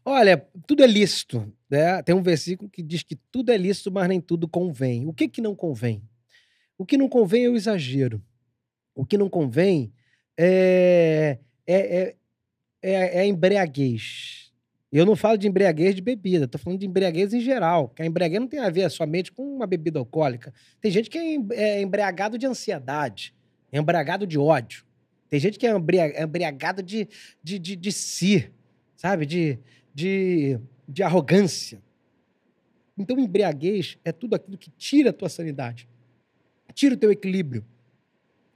Olha, tudo é lícito. Né? Tem um versículo que diz que tudo é lícito, mas nem tudo convém. O que, que não convém? O que não convém é o exagero. O que não convém é, é, é, é, é embriaguez. Eu não falo de embriaguez de bebida, estou falando de embriaguez em geral. Que a embriaguez não tem a ver somente com uma bebida alcoólica. Tem gente que é, é embriagado de ansiedade, é embriagado de ódio. Tem gente que é, é embriagado de, de, de, de si, sabe? De, de, de arrogância. Então, embriaguez é tudo aquilo que tira a tua sanidade, tira o teu equilíbrio,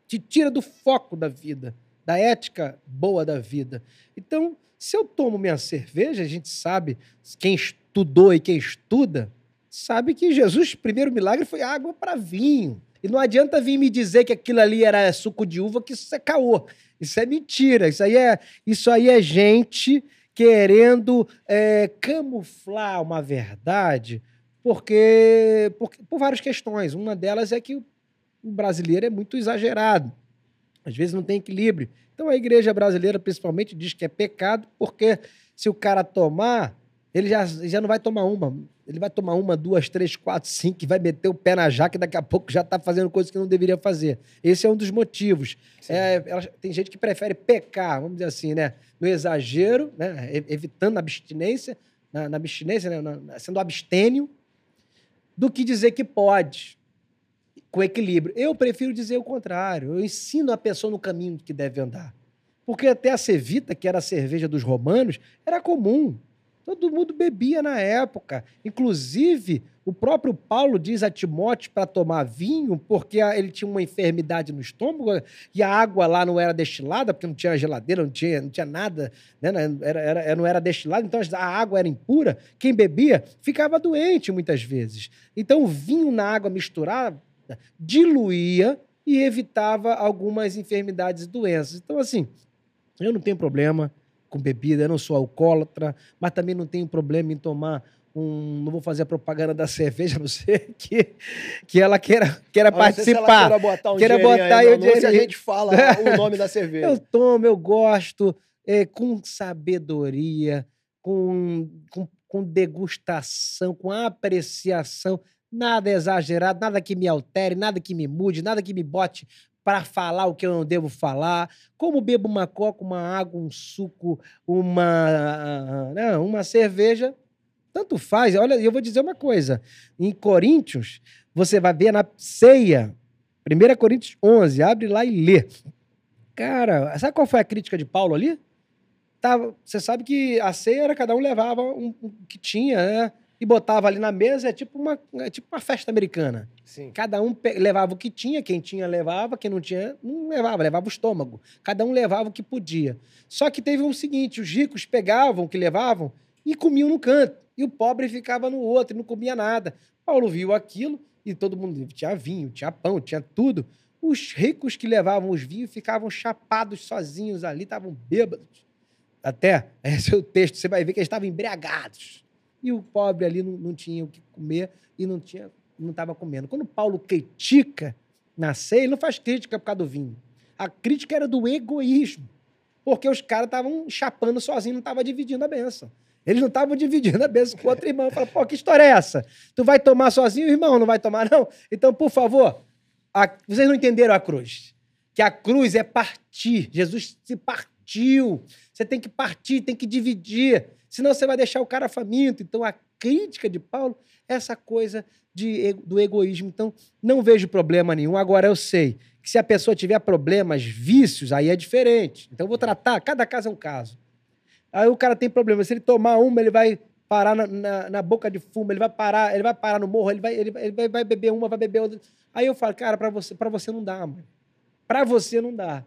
te tira do foco da vida, da ética boa da vida. Então, se eu tomo minha cerveja, a gente sabe, quem estudou e quem estuda, sabe que Jesus, primeiro milagre foi água para vinho. E não adianta vir me dizer que aquilo ali era suco de uva, que isso é caô. Isso é mentira. Isso aí é, isso aí é gente querendo é, camuflar uma verdade porque, por, por várias questões. Uma delas é que o brasileiro é muito exagerado. Às vezes não tem equilíbrio. Então a igreja brasileira, principalmente, diz que é pecado, porque se o cara tomar, ele já, já não vai tomar uma. Ele vai tomar uma, duas, três, quatro, cinco, e vai meter o pé na jaca e daqui a pouco já está fazendo coisas que não deveria fazer. Esse é um dos motivos. É, ela, tem gente que prefere pecar, vamos dizer assim, né? No exagero, né? evitando a abstinência, na, na abstinência, né? Na, sendo abstênio, do que dizer que pode com equilíbrio. Eu prefiro dizer o contrário. Eu ensino a pessoa no caminho que deve andar. Porque até a cevita, que era a cerveja dos romanos, era comum. Todo mundo bebia na época. Inclusive, o próprio Paulo diz a Timóteo para tomar vinho, porque ele tinha uma enfermidade no estômago e a água lá não era destilada, porque não tinha geladeira, não tinha, não tinha nada, né? era, era, não era destilada, então a água era impura. Quem bebia ficava doente muitas vezes. Então, o vinho na água misturada diluía e evitava algumas enfermidades e doenças. Então, assim, eu não tenho problema com bebida, eu não sou alcoólatra, mas também não tenho problema em tomar um. Não vou fazer a propaganda da cerveja, não ser que, que ela queira, queira participar. queira botar um queira botar aí, se a gente fala o nome da cerveja. Eu tomo, eu gosto, é, com sabedoria, com, com, com degustação, com apreciação Nada exagerado, nada que me altere, nada que me mude, nada que me bote para falar o que eu não devo falar. Como bebo uma coca, uma água, um suco, uma, não, uma cerveja, tanto faz. Olha, eu vou dizer uma coisa. Em Coríntios, você vai ver na ceia, 1 Coríntios 11, abre lá e lê. Cara, sabe qual foi a crítica de Paulo ali? Tava, você sabe que a ceia era cada um levava um, um que tinha, né? E botava ali na mesa, é tipo uma, é tipo uma festa americana. Sim. Cada um levava o que tinha, quem tinha levava, quem não tinha não levava, levava o estômago. Cada um levava o que podia. Só que teve o seguinte, os ricos pegavam o que levavam e comiam no canto, e o pobre ficava no outro e não comia nada. Paulo viu aquilo e todo mundo tinha vinho, tinha pão, tinha tudo. Os ricos que levavam os vinhos ficavam chapados sozinhos ali, estavam bêbados. Até, esse é o texto, você vai ver que eles estavam embriagados e o pobre ali não, não tinha o que comer e não tinha não estava comendo. Quando Paulo critica na ceia, ele não faz crítica por causa do vinho. A crítica era do egoísmo. Porque os caras estavam chapando sozinhos, não estavam dividindo a benção. Eles não estavam dividindo a benção com outro irmão. Fala, pô, que história é essa? Tu vai tomar sozinho, irmão? Não vai tomar, não? Então, por favor, a... vocês não entenderam a cruz. Que a cruz é partir. Jesus se partiu infantil. Você tem que partir, tem que dividir. Senão você vai deixar o cara faminto. Então a crítica de Paulo é essa coisa de, do egoísmo. Então não vejo problema nenhum. Agora eu sei que se a pessoa tiver problemas, vícios, aí é diferente. Então eu vou tratar, cada caso é um caso. Aí o cara tem problema. Se ele tomar uma, ele vai parar na, na, na, boca de fumo, ele vai parar, ele vai parar no morro, ele vai, ele, ele vai, vai beber uma, vai beber outra. Aí eu falo, cara, para você, para você não dá, mano. Para você não dá.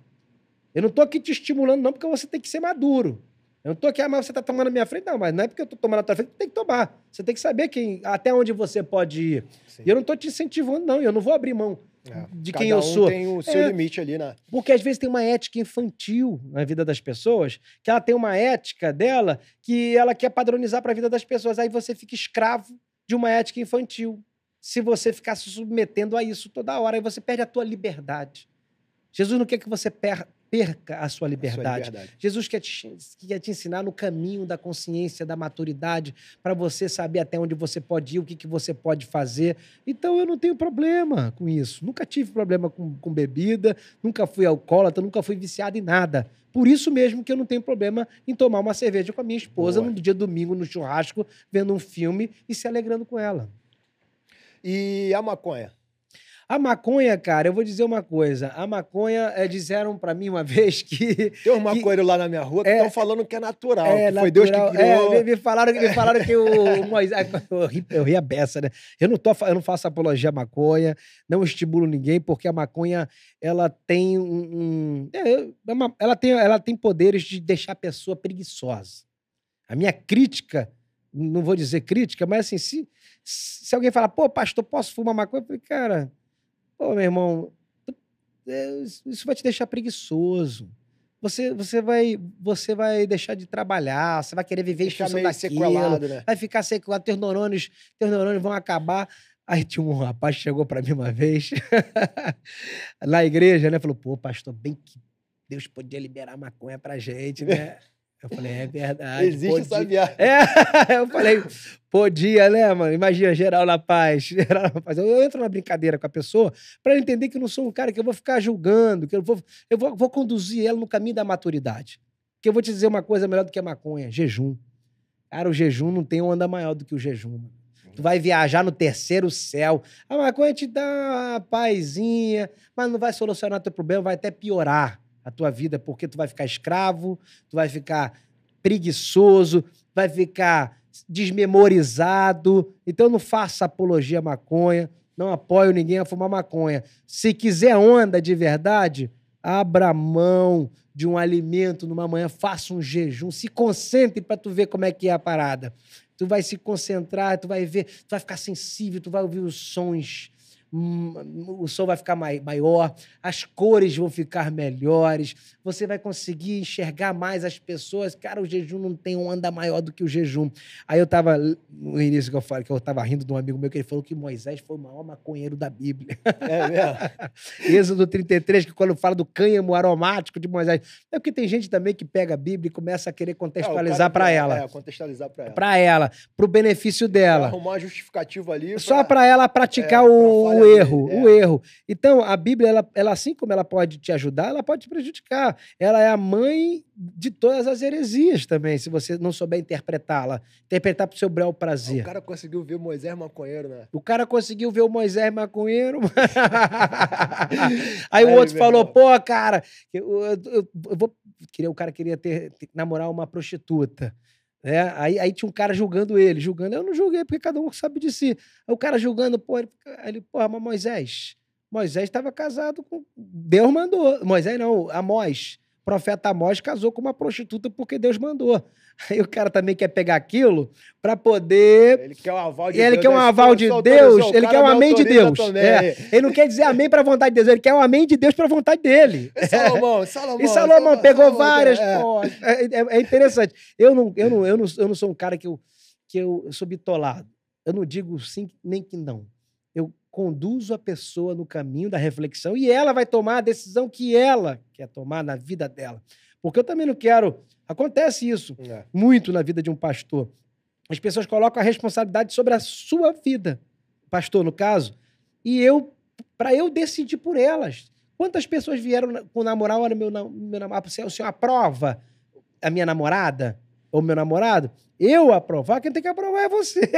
Eu não tô aqui te estimulando, não, porque você tem que ser maduro. Eu não tô aqui, ah, mas você tá tomando na minha frente, não, mas não é porque eu tô tomando na tua frente, tem que tomar. Você tem que saber quem, até onde você pode ir. Sim. E eu não tô te incentivando, não, eu não vou abrir mão. É. De quem eu um sou. tem o seu é, limite ali, né? Porque às vezes tem uma ética infantil na vida das pessoas, que ela tem uma ética dela que ela quer padronizar para a vida das pessoas. Aí você fica escravo de uma ética infantil. Se você ficar se submetendo a isso toda hora, aí você perde a tua liberdade. Jesus não quer que você perca perca a sua liberdade. A sua liberdade. Jesus quer te, quer te ensinar no caminho da consciência, da maturidade, para você saber até onde você pode ir, o que, que você pode fazer. Então eu não tenho problema com isso. Nunca tive problema com, com bebida, nunca fui alcoólatra, nunca fui viciado em nada. Por isso mesmo que eu não tenho problema em tomar uma cerveja com a minha esposa Boa. no dia domingo no churrasco, vendo um filme e se alegrando com ela. E a maconha? A maconha, cara, eu vou dizer uma coisa. A maconha, é, disseram para mim uma vez que. Tem um maconheiro lá na minha rua que estão é, falando que é natural. É, que natural, foi Deus que criou. É, me, falaram, me falaram que o, Moisés. Eu ri, eu ri a beça, né? Eu não, tô, eu não faço apologia à maconha, não estimulo ninguém, porque a maconha ela tem um. um é, ela, tem, ela tem poderes de deixar a pessoa preguiçosa. A minha crítica, não vou dizer crítica, mas assim, se, se alguém falar, pô, pastor, posso fumar maconha? Eu falei, cara Pô, meu irmão, é, isso vai te deixar preguiçoso. Você, você, vai, você vai deixar de trabalhar, você vai querer viver Deixar em função daquilo. Né? Vai ficar sequelado, teus neurônios, teus neurônios vão acabar. Aí tinha um rapaz que chegou para mim uma vez, na igreja, né? Falou, pô, pastor, bem que Deus podia liberar maconha pra gente, né? Eu falei, é verdade. Existe podia. essa viagem. É, eu falei, podia, né, mano? Imagina, geral na paz. Geral na paz. Eu, eu entro na brincadeira com a pessoa para entender que eu não sou um cara que eu vou ficar julgando, que eu vou, eu vou, vou conduzir ela no caminho da maturidade. Que eu vou te dizer uma coisa melhor do que a maconha: jejum. Cara, o jejum não tem onda maior do que o jejum, mano. Tu vai viajar no terceiro céu. A maconha te dá uma pazinha, mas não vai solucionar teu problema, vai até piorar a tua vida, porque tu vai ficar escravo, tu vai ficar preguiçoso, vai ficar desmemorizado. Então não faça apologia à maconha, não apoio ninguém a fumar maconha. Se quiser onda de verdade, abra mão de um alimento numa manhã, faça um jejum, se concentre para tu ver como é que é a parada. Tu vai se concentrar, tu vai ver, tu vai ficar sensível, tu vai ouvir os sons o som vai ficar maior, as cores vão ficar melhores, você vai conseguir enxergar mais as pessoas. Cara, o jejum não tem onda maior do que o jejum. Aí eu tava, no início que eu falei, que eu tava rindo de um amigo meu, que ele falou que Moisés foi o maior maconheiro da Bíblia. É mesmo? Êxodo 33, que quando fala do cânhamo aromático de Moisés. É porque tem gente também que pega a Bíblia e começa a querer contextualizar é, para ela. É, contextualizar para ela. Para ela, pro benefício dela. Pra arrumar uma justificativa ali. Pra... Só para ela praticar é, o, o erro, é. o erro. Então, a Bíblia, ela, ela, assim como ela pode te ajudar, ela pode te prejudicar. Ela é a mãe de todas as heresias também, se você não souber interpretá-la. Interpretar pro seu bel prazer. O cara conseguiu ver Moisés maconheiro, né? O cara conseguiu ver o Moisés maconheiro. Aí, Aí o outro falou, irmão. pô, cara, eu, eu, eu, eu vou... O cara queria ter, ter, namorar uma prostituta. Né? Aí, aí tinha um cara julgando ele, julgando. Eu não julguei, porque cada um sabe de si. Aí o cara julgando, pô, ele, ele porra, mas Moisés. Moisés estava casado com. Deus mandou. Moisés não, Amós. Profeta Amós casou com uma prostituta porque Deus mandou. Aí o cara também quer pegar aquilo para poder. Ele quer um aval de ele Deus. Quer um aval de Deus ele quer um amém de Deus. É. Ele não quer dizer amém para a vontade de Deus, ele quer um amém de Deus para a vontade dele. E Salomão, Salomão. E Salomão, Salomão pegou Salomão, várias. É. Pô, é, é, é, interessante. Eu não, eu, não, eu, não, eu não sou um cara que eu, que eu, eu sou bitolado. Eu não digo sim nem que não. Eu conduzo a pessoa no caminho da reflexão e ela vai tomar a decisão que ela quer tomar na vida dela. Porque eu também não quero. Acontece isso é. muito na vida de um pastor. As pessoas colocam a responsabilidade sobre a sua vida, pastor, no caso, e eu, para eu decidir por elas. Quantas pessoas vieram com namorar, olha, meu, meu namorado, o senhor aprova a minha namorada ou meu namorado? Eu aprovar, quem tem que aprovar é você.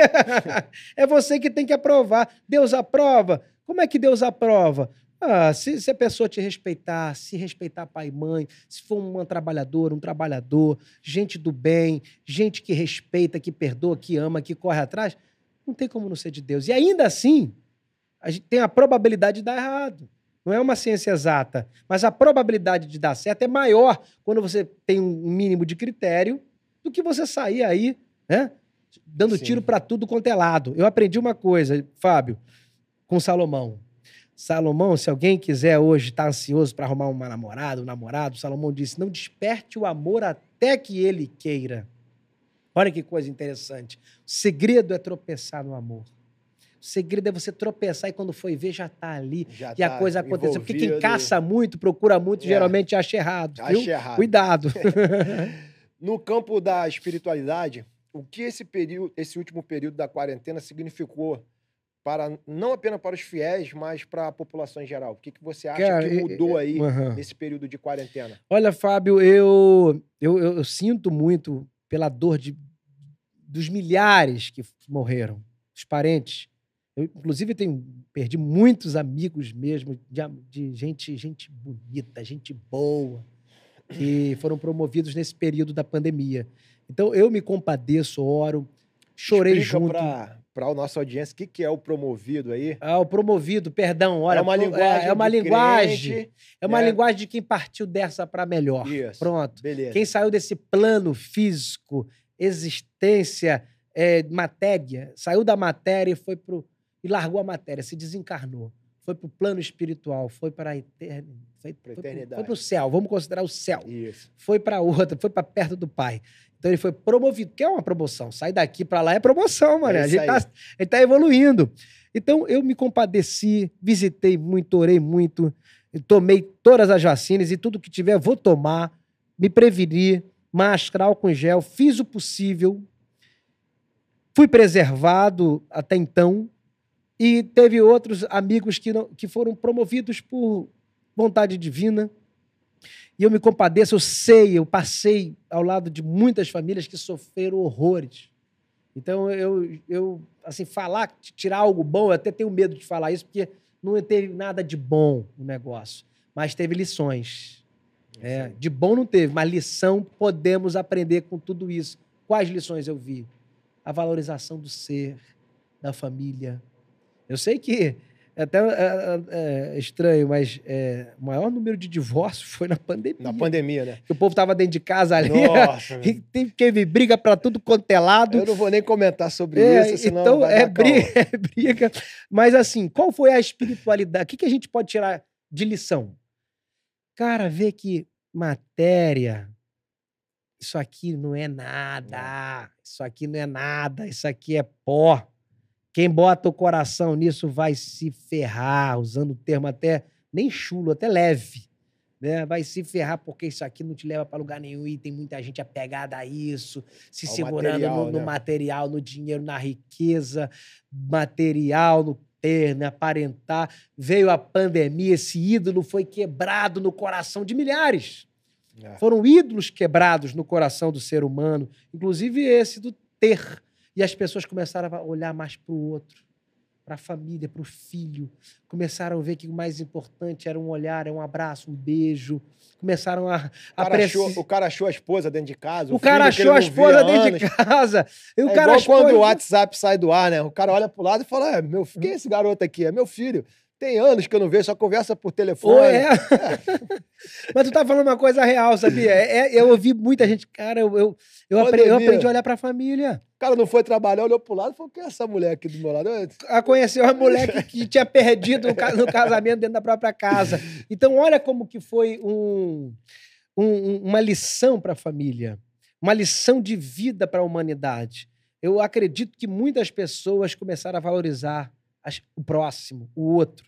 é você que tem que aprovar. Deus aprova. Como é que Deus aprova? Ah, se, se a pessoa te respeitar, se respeitar pai e mãe, se for uma trabalhadora, um trabalhador, gente do bem, gente que respeita, que perdoa, que ama, que corre atrás, não tem como não ser de Deus. E ainda assim, a gente tem a probabilidade de dar errado. Não é uma ciência exata, mas a probabilidade de dar certo é maior quando você tem um mínimo de critério do que você sair aí, né? Dando Sim. tiro para tudo quanto é lado. Eu aprendi uma coisa, Fábio, com Salomão. Salomão, se alguém quiser hoje estar ansioso para arrumar uma namorada, um namorado, Salomão disse: não desperte o amor até que ele queira. Olha que coisa interessante. O segredo é tropeçar no amor. O segredo é você tropeçar e quando foi ver já está ali Já e a tá coisa aconteceu. Porque quem caça muito, procura muito, É. geralmente acha errado. Acha viu? errado. Cuidado. No campo da espiritualidade, o que esse período, esse último período da quarentena significou para não apenas para os fiéis, mas para a população em geral? O que, que você acha Cara, que mudou aí Aham. nesse período de quarentena? Olha, Fábio, eu, eu, eu, sinto muito pela dor de, dos milhares que morreram, os parentes. Eu, inclusive, tenho, perdi muitos amigos mesmo, de, de gente, gente bonita, gente boa, que foram promovidos nesse período da pandemia. Então, eu me compadeço, oro, chorei Explica junto. Para a nossa audiência o que, que é o promovido aí. Ah, o promovido, perdão, olha, é uma pro- linguagem. é, uma de linguagem, crente. é uma né? linguagem de quem partiu dessa para melhor. Isso. Pronto. Beleza. Quem saiu desse plano físico, existência, é, matéria, saiu da matéria e foi pro e largou a matéria, se desencarnou, foi para o plano espiritual, foi para a eternidade, foi, para o céu, vamos considerar o céu, Isso. foi para outra, foi para perto do Pai. Então ele foi promovido, que é uma promoção. Sai daqui para lá é promoção, mano. É a gente tá, gente tá evoluindo. Então eu me compadeci, visitei muito, orei muito, tomei todas as vacinas e tudo que tiver vou tomar, me prevenir, máscara, álcool em gel, fiz o possível, fui preservado até então e teve outros amigos que, não, que foram promovidos por vontade divina. E eu me compadeço, eu sei, eu passei ao lado de muitas famílias que sofreram horrores. Então, eu, eu assim, falar, tirar algo bom, eu até tenho medo de falar isso, porque não teve nada de bom no negócio, mas teve lições. É, de bom não teve, mas lição podemos aprender com tudo isso. Quais lições eu vi? A valorização do ser, da família. Eu sei que é até é, é, estranho, mas é, o maior número de divórcios foi na pandemia. Na pandemia, né? Que o povo estava dentro de casa ali. Nossa, e teve, teve briga para tudo quanto é lado. eu não vou nem comentar sobre É, isso, senão então, é briga, é briga. Mas assim, qual foi a espiritualidade? O que, que a gente pode tirar de lição? Cara, ver que matéria, isso aqui não é nada. Isso aqui não é nada. Isso aqui é pó. Quem bota o coração nisso vai se ferrar, usando o termo até nem chulo, até leve. Né? Vai se ferrar porque isso aqui não te leva para lugar nenhum e tem muita gente apegada a isso, se Ao segurando material, no, no né? material, no dinheiro, na riqueza material, no ter, né? aparentar. Veio a pandemia, esse ídolo foi quebrado no coração de milhares. É. Foram ídolos quebrados no coração do ser humano, inclusive esse do ter. E as pessoas começaram a olhar mais para o outro, para a família, para o filho. Começaram a ver que o mais importante era um olhar, é um abraço, um beijo. Começaram a O cara, achou, o cara achou a esposa dentro de casa. O cara que ele achou a esposa dentro de casa. E o é cara igual achou quando o a- WhatsApp sai do ar, né? O cara olha pro lado e fala: é, meu, quem é esse garoto aqui? É meu filho. Tem anos que eu não vejo, só conversa por telefone. Ou é. Mas tu tá falando uma coisa real, sabia? É, é- eu ouvi muita gente, cara, eu, eu, eu, apre- eu aprendi a olhar pra família. O cara não foi trabalhar, olhou pro lado e falou: quem é essa mulher aqui do meu lado? A conhecer uma mulher que, que tinha perdido no, ca- no casamento dentro da própria casa. Então, olha como que foi um, um- uma lição para a família, uma lição de vida para a humanidade. Eu acredito que muitas pessoas começaram a valorizar o próximo, o outro.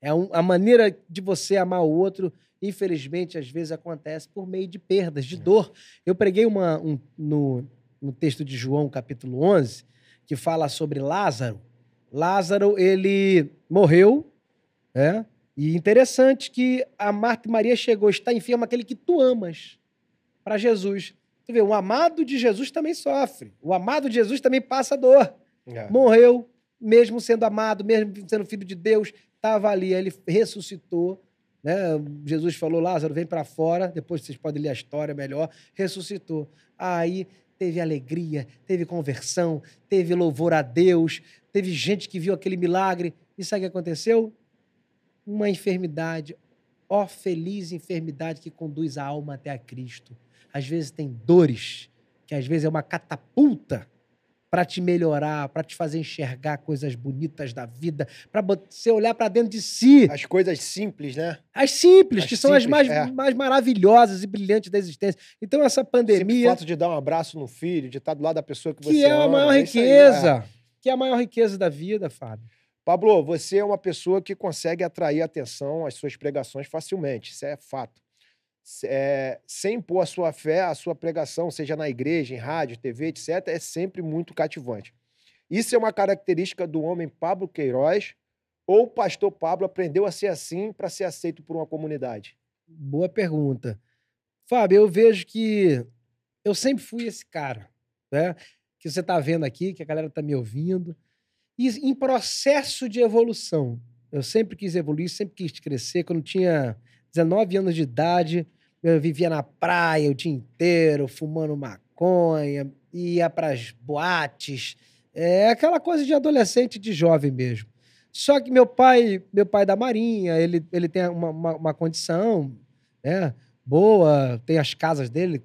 É um- a maneira de você amar o outro, infelizmente, às vezes acontece por meio de perdas, de dor. Eu preguei uma, um- no, no texto de João, capítulo 11, que fala sobre Lázaro. Lázaro, ele morreu, né? E interessante que a Marta e Maria chegou, está enfermo aquele que tu amas, para Jesus. Tu vê, o amado de Jesus também sofre. O amado de Jesus também passa dor. É. Morreu, mesmo sendo amado, mesmo sendo filho de Deus, estava ali. Ele ressuscitou. Né? Jesus falou: Lázaro, vem para fora. Depois vocês podem ler a história melhor. Ressuscitou. Aí teve alegria, teve conversão, teve louvor a Deus, teve gente que viu aquele milagre. E sabe o que aconteceu? Uma enfermidade, ó feliz enfermidade que conduz a alma até a Cristo. Às vezes tem dores, que às vezes é uma catapulta para te melhorar, para te fazer enxergar coisas bonitas da vida, para você olhar para dentro de si. As coisas simples, né? As simples, As que são as simples, mais, é. mais maravilhosas e brilhantes da existência. Então, essa Simples pandemia, fato de dar um abraço no filho, de estar do lado da pessoa que você que é a ama, maior isso aí, riqueza, que é a maior riqueza da vida, Fábio. Pablo, você é uma pessoa que consegue atrair atenção às suas pregações facilmente, isso é fato. É, sem impor a sua fé, a sua pregação, seja na igreja, em rádio, TV, etc., é sempre muito cativante. Isso é uma característica do homem Pablo Queiroz, ou o pastor Pablo aprendeu a ser assim para ser aceito por uma comunidade? Boa pergunta. Fábio, eu vejo que eu sempre fui esse cara, né? Que você está vendo aqui, que a galera está me ouvindo. E em processo de evolução. Eu sempre quis evoluir, sempre quis crescer. Quando tinha 19 anos de idade, eu vivia na praia o dia inteiro, fumando maconha, ia para as boates. É aquela coisa de adolescente, de jovem mesmo. Só que meu pai, meu pai é da Marinha, ele, ele tem uma, uma, uma condição né, boa, tem as casas dele,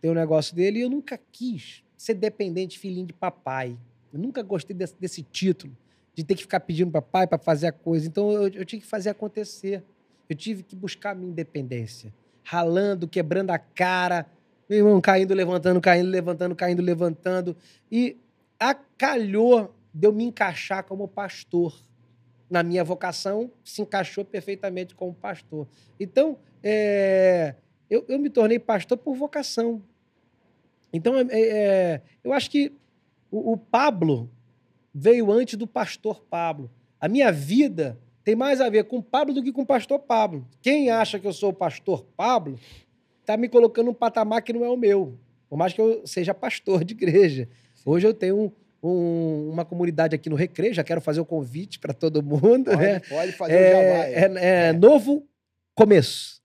tem o negócio dele, e eu nunca quis ser dependente, filhinho de papai. Eu nunca gostei desse, desse título, de ter que ficar pedindo papai para fazer a coisa. Então eu, eu tinha que fazer acontecer. Eu tive que buscar a minha independência. Ralando, quebrando a cara, meu irmão caindo, levantando, caindo, levantando, caindo, levantando. E acalhou de eu me encaixar como pastor. Na minha vocação, se encaixou perfeitamente como pastor. Então, é, eu, eu me tornei pastor por vocação. Então, é, é, eu acho que o, o Pablo veio antes do pastor Pablo. A minha vida tem mais a ver com Pablo do que com o pastor Pablo. Quem acha que eu sou o pastor Pablo está me colocando num patamar que não é o meu. Por mais que eu seja pastor de igreja. Hoje eu tenho um- um- uma comunidade aqui no Recreio, já quero fazer o convite para todo mundo. Pode, né? pode fazer o jabá. É, é- é novo começo.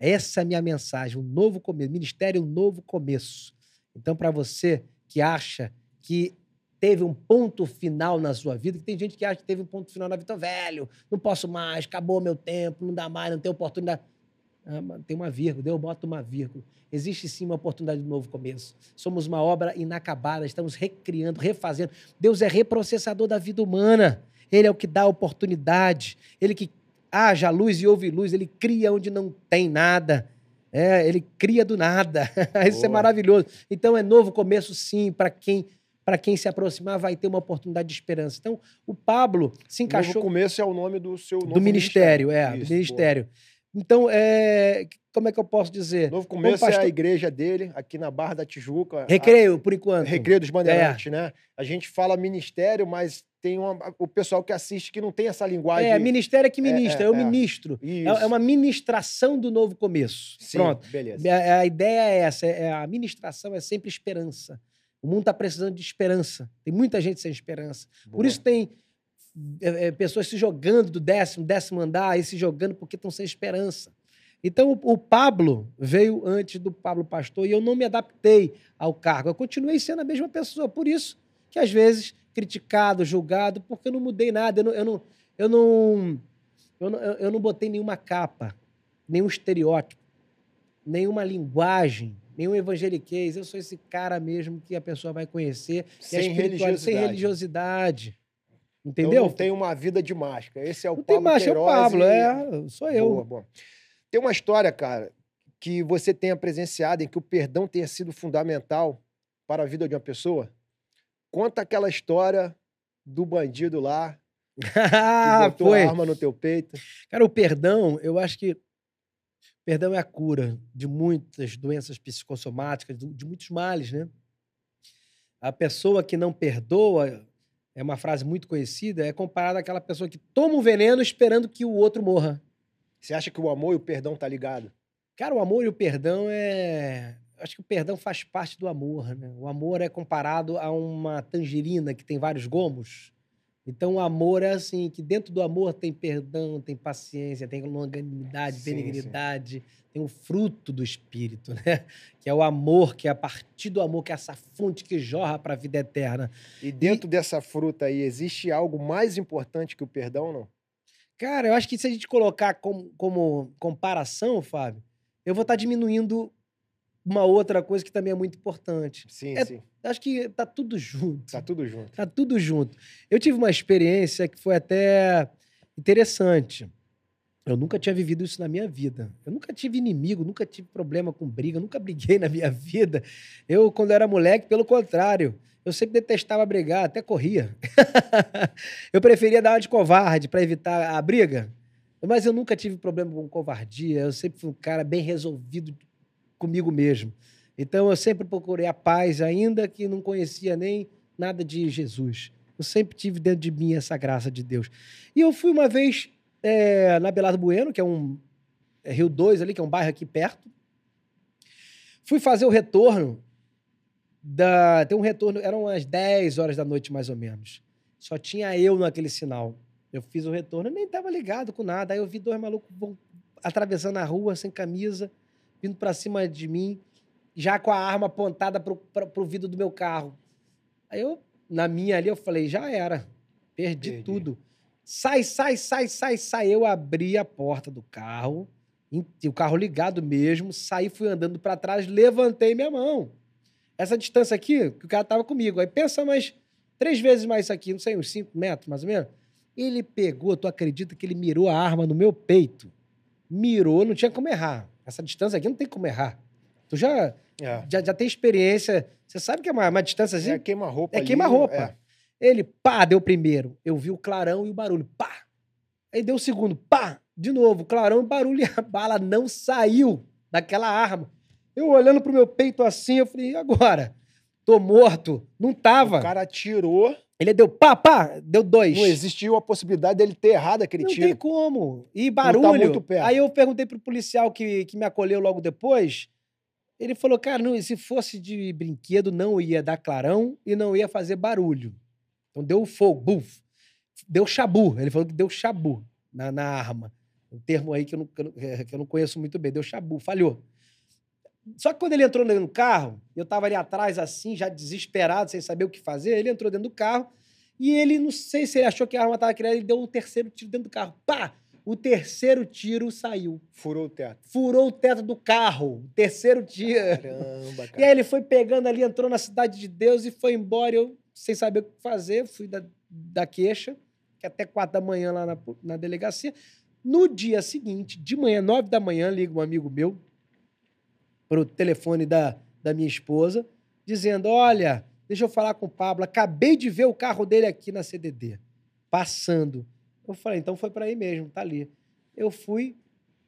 Essa é a minha mensagem, um novo começo. Ministério, um novo começo. Então, para você que acha que teve um ponto final na sua vida, que tem gente que acha que teve um ponto final na vida, velho, não posso mais, acabou meu tempo, não dá mais, não tem oportunidade. Ah, tem uma vírgula, eu boto uma vírgula. Existe sim uma oportunidade de novo começo. Somos uma obra inacabada, estamos recriando, refazendo. Deus é reprocessador da vida humana. Ele é o que dá oportunidade. Ele que haja luz e houve luz. Ele cria onde não tem nada. É, ele cria do nada. Isso é maravilhoso. Então é novo começo, sim, para quem para quem se aproximar vai ter uma oportunidade de esperança. Então o Pablo se Novo encaixou começo é o nome do seu novo do ministério, é, Isso, do ministério. Então, é, como é que eu posso dizer? Novo começo é pastor- a igreja dele, aqui na Barra da Tijuca. Recreio, por enquanto. A, Recreio dos Bandeirantes, né? A gente fala ministério, mas tem uma, o pessoal que assiste que não tem essa linguagem. É, ministério é que ministra, é, eu é. ministro. É, Isso. é uma ministração do novo começo. Sim, Pronto. beleza. A, a ideia é essa, é, a ministração é sempre esperança. O mundo está precisando de esperança. Tem muita gente sem esperança. Por Boa. isso tem é, é, pessoas se jogando do décimo, décimo andar e se jogando porque estão sem esperança. Então, o, o Pablo veio antes do Pablo Pastor e eu não me adaptei ao cargo. Eu continuei sendo a mesma pessoa. Por isso que, às vezes, criticado, julgado, porque eu não mudei nada. Eu não, eu não, eu não, eu não, eu não botei nenhuma capa, nenhum estereótipo, nenhuma linguagem, nenhum evangeliquez. Eu sou esse cara mesmo que a pessoa vai conhecer. é Sem espiritual- Sem religiosidade. religiosidade. Então Entendeu? não tem uma vida de máscara. Esse é o Não tem Pablo mais, é o Queiroz Pablo, e- é, sou eu. Boa, boa. Tem uma história, cara, que você tenha presenciado em que o perdão tenha sido fundamental para a vida de uma pessoa. Conta aquela história do bandido lá que ah, botou foi. a arma no teu peito. Cara, o perdão, eu acho que perdão é a cura de muitas doenças psicossomáticas, de muitos males, né? A pessoa que não perdoa, é uma frase muito conhecida, é comparada àquela pessoa que toma um veneno esperando que o outro morra. Você acha que o amor e o perdão tá ligado? Cara, o amor e o perdão é. Acho que o perdão faz parte do amor, né? O amor é comparado a uma tangerina que tem vários gomos. Então, o amor é assim, que dentro do amor tem perdão, tem paciência, tem longanimidade, Sim, benignidade, tem o fruto do Espírito, né? Que é o amor, que é a partir do amor, que é essa fonte que jorra para a vida eterna. E dentro dessa fruta aí, existe algo mais importante que o perdão, não? Cara, eu acho que se a gente colocar como, como comparação, Fábio, eu vou estar diminuindo uma outra coisa que também é muito importante. Sim, É- sim. Acho que tá tudo junto. Tá tudo junto. Tá tudo junto. Eu tive uma experiência que foi até interessante. Eu nunca tinha vivido isso na minha vida. Eu nunca tive inimigo, nunca tive problema com briga, nunca briguei na minha vida. Eu, quando era moleque, pelo contrário, eu sempre detestava brigar, até corria. eu preferia dar uma de covarde para evitar a briga. Mas eu nunca tive problema com covardia. Eu sempre fui um cara bem resolvido comigo mesmo. Então eu sempre procurei a paz, ainda que não conhecia nem nada de Jesus. Eu sempre tive dentro de mim essa graça de Deus. E eu fui uma vez é, na Belardo Bueno, que é um é Rio 2 ali, que é um bairro aqui perto. Fui fazer o retorno da. Tem um retorno, eram umas 10 horas da noite, mais ou menos. Só tinha eu naquele sinal. Eu fiz o retorno, nem estava ligado com nada. Aí eu vi dois malucos vão- atravessando a rua sem camisa, vindo para cima de mim, já com a arma apontada pro, pra, pro vidro do meu carro. Aí eu, na minha ali, eu falei, já era. Perdi, Perdi. tudo. Sai, sai, sai, sai, sai. Eu abri a porta do carro, e o carro ligado mesmo, saí, fui andando para trás, levantei minha mão. Essa distância aqui, que o cara tava comigo. Aí pensa mais três vezes mais isso aqui, não sei, uns cinco metros mais ou menos. Ele pegou, tu acredita que ele mirou a arma no meu peito? Mirou, não tinha como errar. Essa distância aqui não tem como errar. Tu já, É. já, já tem experiência, você sabe que é uma, uma distância assim? É queima-roupa. É queima-roupa. é. Ele, pá, deu o primeiro. Eu vi o clarão e o barulho. Pá! Aí deu o segundo. Pá! De novo, clarão e barulho. E a bala não saiu daquela arma. Eu olhando pro meu peito assim, eu falei, e agora? Tô morto. Não tava. O cara atirou, Ele deu pá, pá, deu dois. não existiu a possibilidade dele ter errado aquele Não tiro. tem como. E tá barulho. muito perto. Aí eu perguntei pro policial que, que me acolheu logo depois. Ele falou, cara, não, se fosse de brinquedo, não ia dar clarão e não ia fazer barulho. Então deu fogo, buf. Deu chabu. Ele falou que deu chabu na, na arma. Um termo aí que eu, não, que eu não- conheço muito bem. Deu chabu, falhou. Só que quando ele entrou no carro, eu tava ali atrás assim, já desesperado, sem saber o que fazer, ele entrou dentro do carro e ele, não sei se ele achou que a arma tava criada, ele deu o terceiro tiro dentro do carro. Pá! O terceiro tiro saiu. Furou o teto. Furou o teto do carro. O terceiro tiro. Caramba, E cara. aí ele foi pegando ali, entrou na cidade de Deus e foi embora. Eu, sem saber o que fazer, fui da, da queixa, que até quatro da manhã lá na, na delegacia. No dia seguinte, de manhã, nove da manhã, liga um amigo meu pro telefone da, da minha esposa, dizendo: Olha, deixa eu falar com o Pablo, acabei de ver o carro dele aqui na CDD, passando. Eu falei: Então foi para aí mesmo, tá ali. Eu fui,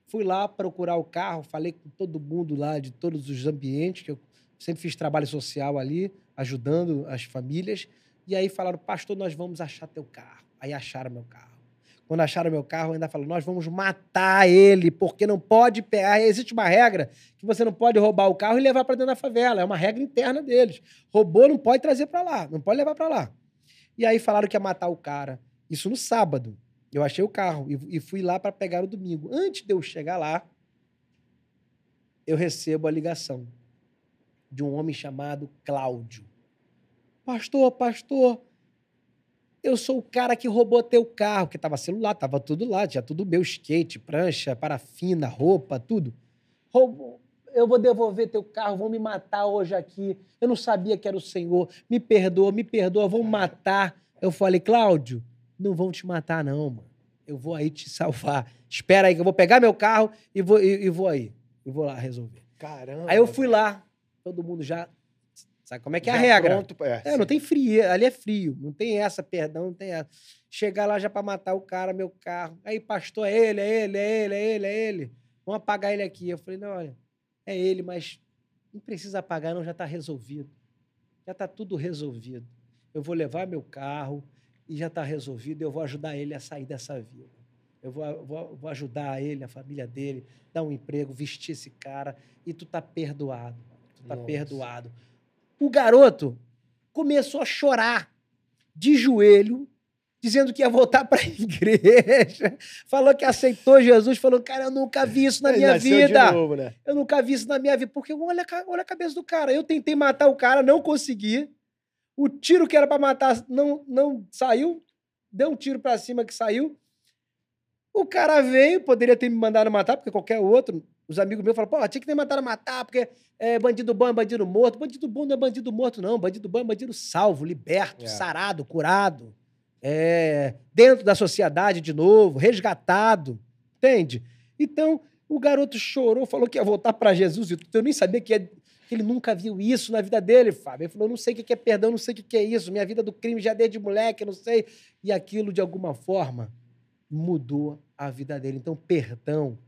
fui lá procurar o carro, falei com todo mundo lá de todos os ambientes, que eu sempre fiz trabalho social ali, ajudando as famílias. E aí falaram, pastor, nós vamos achar teu carro. Aí acharam meu carro. Quando acharam meu carro, ainda falaram, nós vamos matar ele, porque não pode pegar. Existe uma regra que você não pode roubar o carro e levar para dentro da favela. É uma regra interna deles. Roubou, não pode trazer para lá, não pode levar para lá. E aí falaram que ia matar o cara. Isso no sábado. Eu achei o carro e, e fui lá para pegar no domingo. Antes de eu chegar lá, eu recebo a ligação de um homem chamado Cláudio. Pastor, pastor, eu sou o cara que roubou teu carro, que tava celular, tava tudo lá, tinha tudo meu, skate, prancha, parafina, roupa, tudo. Roubou. Eu vou devolver teu carro, vão me matar hoje aqui. Eu não sabia que era o Senhor. Me perdoa, me perdoa, vão matar. Eu falei, Cláudio, não vão te matar, não, mano. Eu vou aí te salvar. Espera aí que eu vou pegar meu carro e vou, e, e vou aí. E vou lá resolver. Caramba. Aí eu fui lá, todo mundo já. Sabe como é que é a regra? Pronto, é, É, não tem frio, ali é frio, não tem essa, perdão, não tem essa. Chegar lá já pra matar o cara, meu carro. Aí, pastor, é ele, é ele, é ele, é ele, é ele. Vamos apagar ele aqui. Eu falei, não, olha, é ele, mas não precisa apagar, não, já tá resolvido. Já tá tudo resolvido. Eu vou levar meu carro, e já está resolvido. Eu vou ajudar ele a sair dessa vida. Eu vou, vou, vou ajudar ele, a família dele, dar um emprego, vestir esse cara e tu tá perdoado. Tu tá Nossa. perdoado. O garoto começou a chorar de joelho, dizendo que ia voltar para a igreja. Falou que aceitou Jesus, falou: "Cara, eu nunca vi isso na Ele minha vida". Novo, né? Eu nunca vi isso na minha vida, porque olha, olha a cabeça do cara. Eu tentei matar o cara, não consegui. O tiro que era pra matar não, não saiu. Deu um tiro pra cima que saiu. O cara veio, poderia ter me mandado matar, porque qualquer outro. Os amigos meus falaram, pô, tinha que ter mandado matar, porque é, bandido bom é bandido morto. Bandido bom não é bandido morto, não. Bandido bom é bandido salvo, liberto, É. sarado, curado. É, dentro da sociedade de novo, resgatado. Entende? Então, o garoto chorou, falou que ia voltar para Jesus. e. Eu nem sabia que, ia- ele nunca viu isso na vida dele, Fábio. Ele falou: não sei o que é perdão, não sei o que é isso. Minha vida do crime já é desde moleque, não sei. E aquilo, de alguma forma, mudou a vida dele. Então, perdão.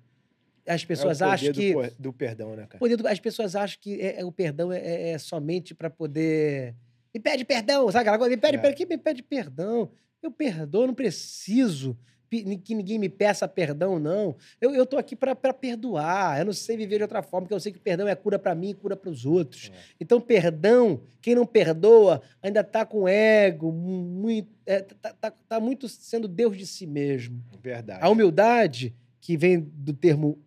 As pessoas é o poder acham do que. Do, perdão, né, cara? poder do- as pessoas acham que é- é- o perdão é, é- é somente para poder. Me pede perdão, sabe coisa? Me pede É. perdão. Quem me pede perdão? Eu perdoo, não preciso que ninguém me peça perdão, não. Eu, eu tô aqui para perdoar. Eu não sei viver de outra forma, porque eu sei que perdão é cura para mim e cura para os outros. É. Então, perdão, quem não perdoa ainda tá com ego, muito, é, tá, tá- tá muito sendo Deus de si mesmo. Verdade. A humildade, que vem do termo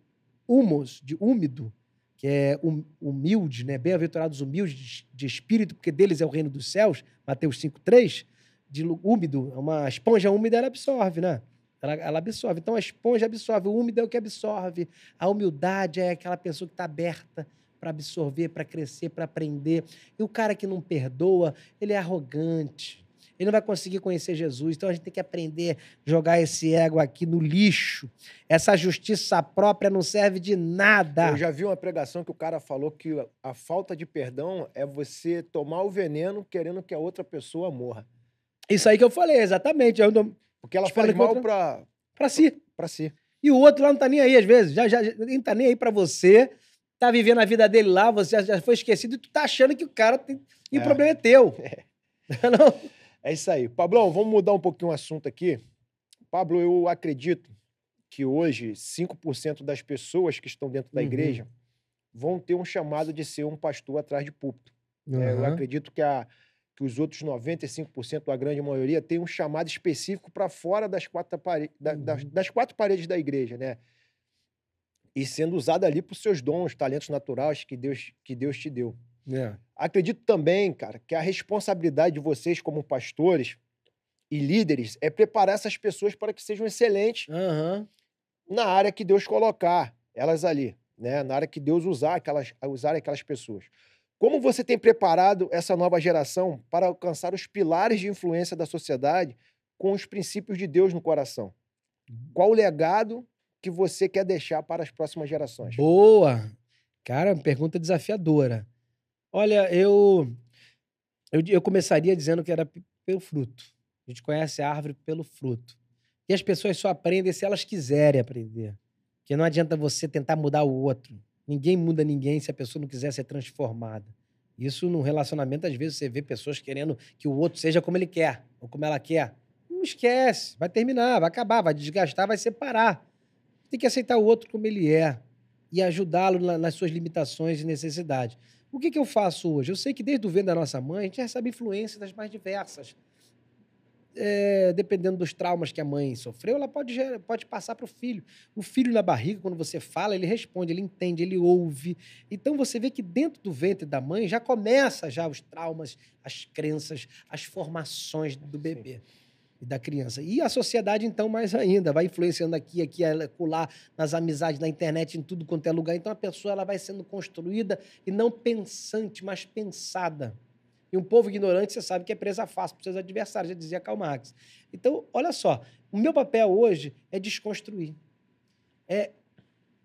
humos, de úmido, que é hum- humilde, né? Bem-aventurados humildes de- de espírito, porque deles é o reino dos céus, Mateus 5,3, de lu- úmido, uma esponja úmida, ela absorve, né? Ela, ela absorve. Então a esponja absorve, o úmido é o que absorve. A humildade é aquela pessoa que está aberta para absorver, para crescer, para aprender. E o cara que não perdoa, ele é arrogante. Ele não vai conseguir conhecer Jesus. Então a gente tem que aprender a jogar esse ego aqui no lixo. Essa justiça própria não serve de nada. Eu já vi uma pregação que o cara falou que a falta de perdão é você tomar o veneno querendo que a outra pessoa morra. Isso aí que eu falei, exatamente. Eu não... Porque ela faz mal pra, Pra si. pra si. E o outro lá não tá nem aí, às vezes. Já, já, nem tá nem aí pra você. Tá vivendo a vida dele lá, você já, já foi esquecido e tu tá achando que o cara tem. E o É. problema é teu. Não? É isso aí. Pablão, vamos mudar um pouquinho o assunto aqui. Pablo, eu acredito que hoje 5% das pessoas que estão dentro da Uhum. igreja vão ter um chamado de ser um pastor atrás de púlpito. É, eu acredito que, a, que os outros 95%, a grande maioria, tem um chamado específico para fora das quatro, pare, da- das, Uhum. das quatro paredes da igreja, né? E sendo usado ali por seus dons, talentos naturais que Deus, que Deus te deu. É. Acredito também, cara, que a responsabilidade de vocês como pastores e líderes é preparar essas pessoas para que sejam excelentes Aham. na área que Deus colocar elas ali, né? Na área que Deus usar aquelas, usar aquelas pessoas. Como você tem preparado essa nova geração para alcançar os pilares de influência da sociedade com os princípios de Deus no coração? Qual o legado que você quer deixar para as próximas gerações? Boa! Cara, pergunta desafiadora. Olha, eu, eu, eu começaria dizendo que era pelo fruto. A gente conhece a árvore pelo fruto. E as pessoas só aprendem se elas quiserem aprender. Porque não adianta você tentar mudar o outro. Ninguém muda ninguém se a pessoa não quiser ser transformada. Isso no relacionamento, às vezes, você vê pessoas querendo que o outro seja como ele quer, ou como ela quer. Não esquece, vai terminar, vai acabar, vai desgastar, vai separar. Tem que aceitar o outro como ele é e ajudá-lo na- nas suas limitações e necessidades. O que, que eu faço hoje? Eu sei que desde o vento da nossa mãe, a gente recebe influências das mais diversas. É, dependendo dos traumas que a mãe sofreu, ela pode, pode passar para o filho. O filho na barriga, quando você fala, ele responde, ele entende, ele ouve. Então você vê que dentro do ventre da mãe já começa já os traumas, as crenças, as formações do bebê e da criança. E a sociedade, então, mais ainda, vai influenciando aqui, aqui, lá, nas amizades, na internet, em tudo quanto é lugar. Então a pessoa ela vai sendo construída e não pensante, mas pensada. E um povo ignorante, você sabe que é presa fácil para seus adversários, já dizia Karl Marx. Então, olha só, o meu papel hoje é desconstruir. É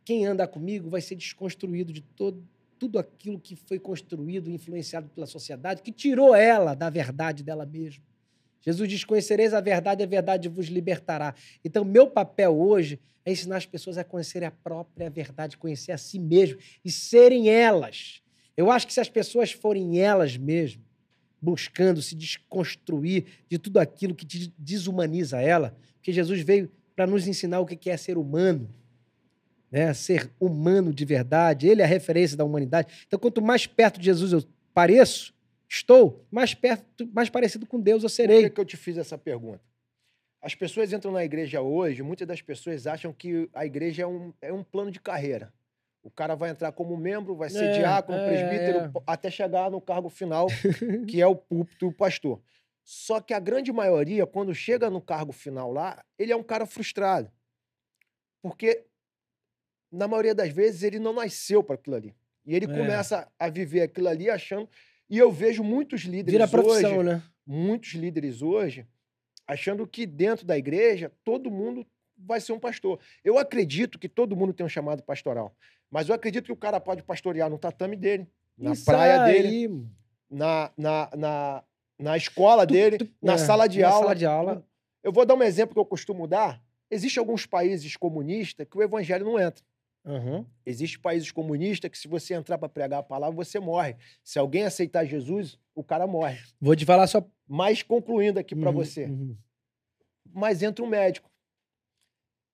quem anda comigo vai ser desconstruído de todo, tudo aquilo que foi construído, influenciado pela sociedade, que tirou ela da verdade dela mesma. Jesus diz: Conhecereis a verdade, a verdade vos libertará. Então, meu papel hoje é ensinar as pessoas a conhecerem a própria verdade, conhecer a si mesmo e serem elas. Eu acho que se as pessoas forem elas mesmas, buscando se desconstruir de tudo aquilo que te desumaniza ela, porque Jesus veio para nos ensinar o que é ser humano, né? ser humano de verdade. Ele é a referência da humanidade. Então, quanto mais perto de Jesus eu pareço, estou, mais perto, mais parecido com Deus eu serei. Por que, que eu te fiz essa pergunta? As pessoas entram na igreja hoje, muitas das pessoas acham que a igreja é um, é um plano de carreira. O cara vai entrar como membro, vai ser É, diácono, é, presbítero, é. até chegar no cargo final, que é o púlpito, o pastor. Só que a grande maioria, quando chega no cargo final lá, ele é um cara frustrado. Porque, na maioria das vezes, ele não nasceu para aquilo ali. E ele É. começa a viver aquilo ali achando. E eu vejo muitos líderes Vira profissão, hoje, né? muitos líderes hoje, achando que dentro da igreja todo mundo vai ser um pastor. Eu acredito que todo mundo tem um chamado pastoral. Mas eu acredito que o cara pode pastorear no tatame dele, na Isso praia aí, dele, na, na, na, na escola Tu- dele, tu- na é, sala de na aula. sala de aula. Eu vou dar um exemplo que eu costumo dar. Existem alguns países comunistas que o evangelho não entra. Aham. Existem países comunistas que, se você entrar para pregar a palavra, você morre. Se alguém aceitar Jesus, o cara morre. Vou te falar só. Mas concluindo aqui para Uhum, você. uhum. Mas entra um médico,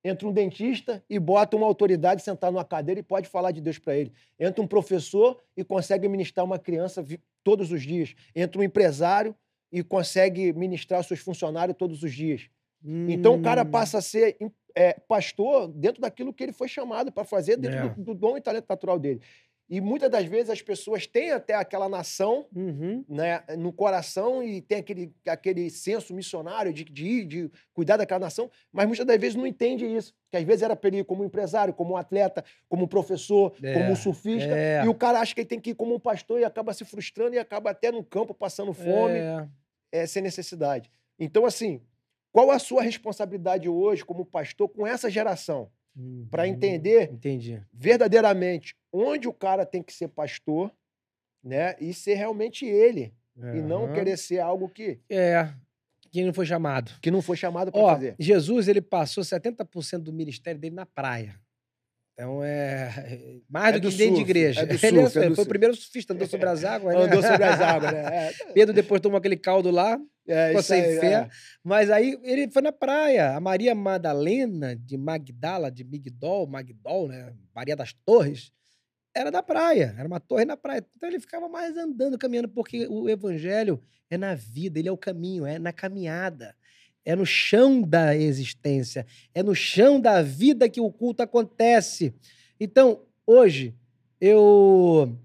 entra um dentista e bota uma autoridade sentar numa cadeira e pode falar de Deus para ele. Entra um professor e consegue ministrar uma criança todos os dias. Entra um empresário e consegue ministrar seus funcionários todos os dias. Então o cara Hum. passa a ser é, pastor dentro daquilo que ele foi chamado para fazer, dentro É. do, do dom e talento natural dele. E muitas das vezes as pessoas têm até aquela nação Uhum. né, no coração e tem aquele, aquele senso missionário de, de ir, de cuidar daquela nação, mas muitas das vezes não entende isso. Que às vezes era para ele ir como empresário, como um atleta, como um professor, É, como um surfista. é. E o cara acha que ele tem que ir como um pastor e acaba se frustrando e acaba até no campo passando fome, É. é, sem necessidade. Então, assim, qual a sua responsabilidade hoje como pastor com essa geração? Para Uhum. entender Entendi. verdadeiramente onde o cara tem que ser pastor, né? E ser realmente ele. E não querer ser algo que, É. Quem não foi chamado. que não foi chamado para fazer. Jesus, ele passou 70% do ministério dele na praia. Então é mais É do do que dentro de igreja. é do ele surf, é foi do o surf. primeiro surfista, andou sobre as águas. né? Andou sobre as águas, né? É, Pedro depois tomou aquele caldo lá, é, ficou sem aí, fé. é. Mas aí ele foi na praia. A Maria Madalena de Magdala, de Migdol, Magdol, né? Maria das Torres, era da praia. Era uma torre na praia. Então ele ficava mais andando, caminhando, porque o evangelho é na vida, ele é o caminho, é na caminhada. É no chão da existência, é no chão da vida que o culto acontece. Então, hoje, eu,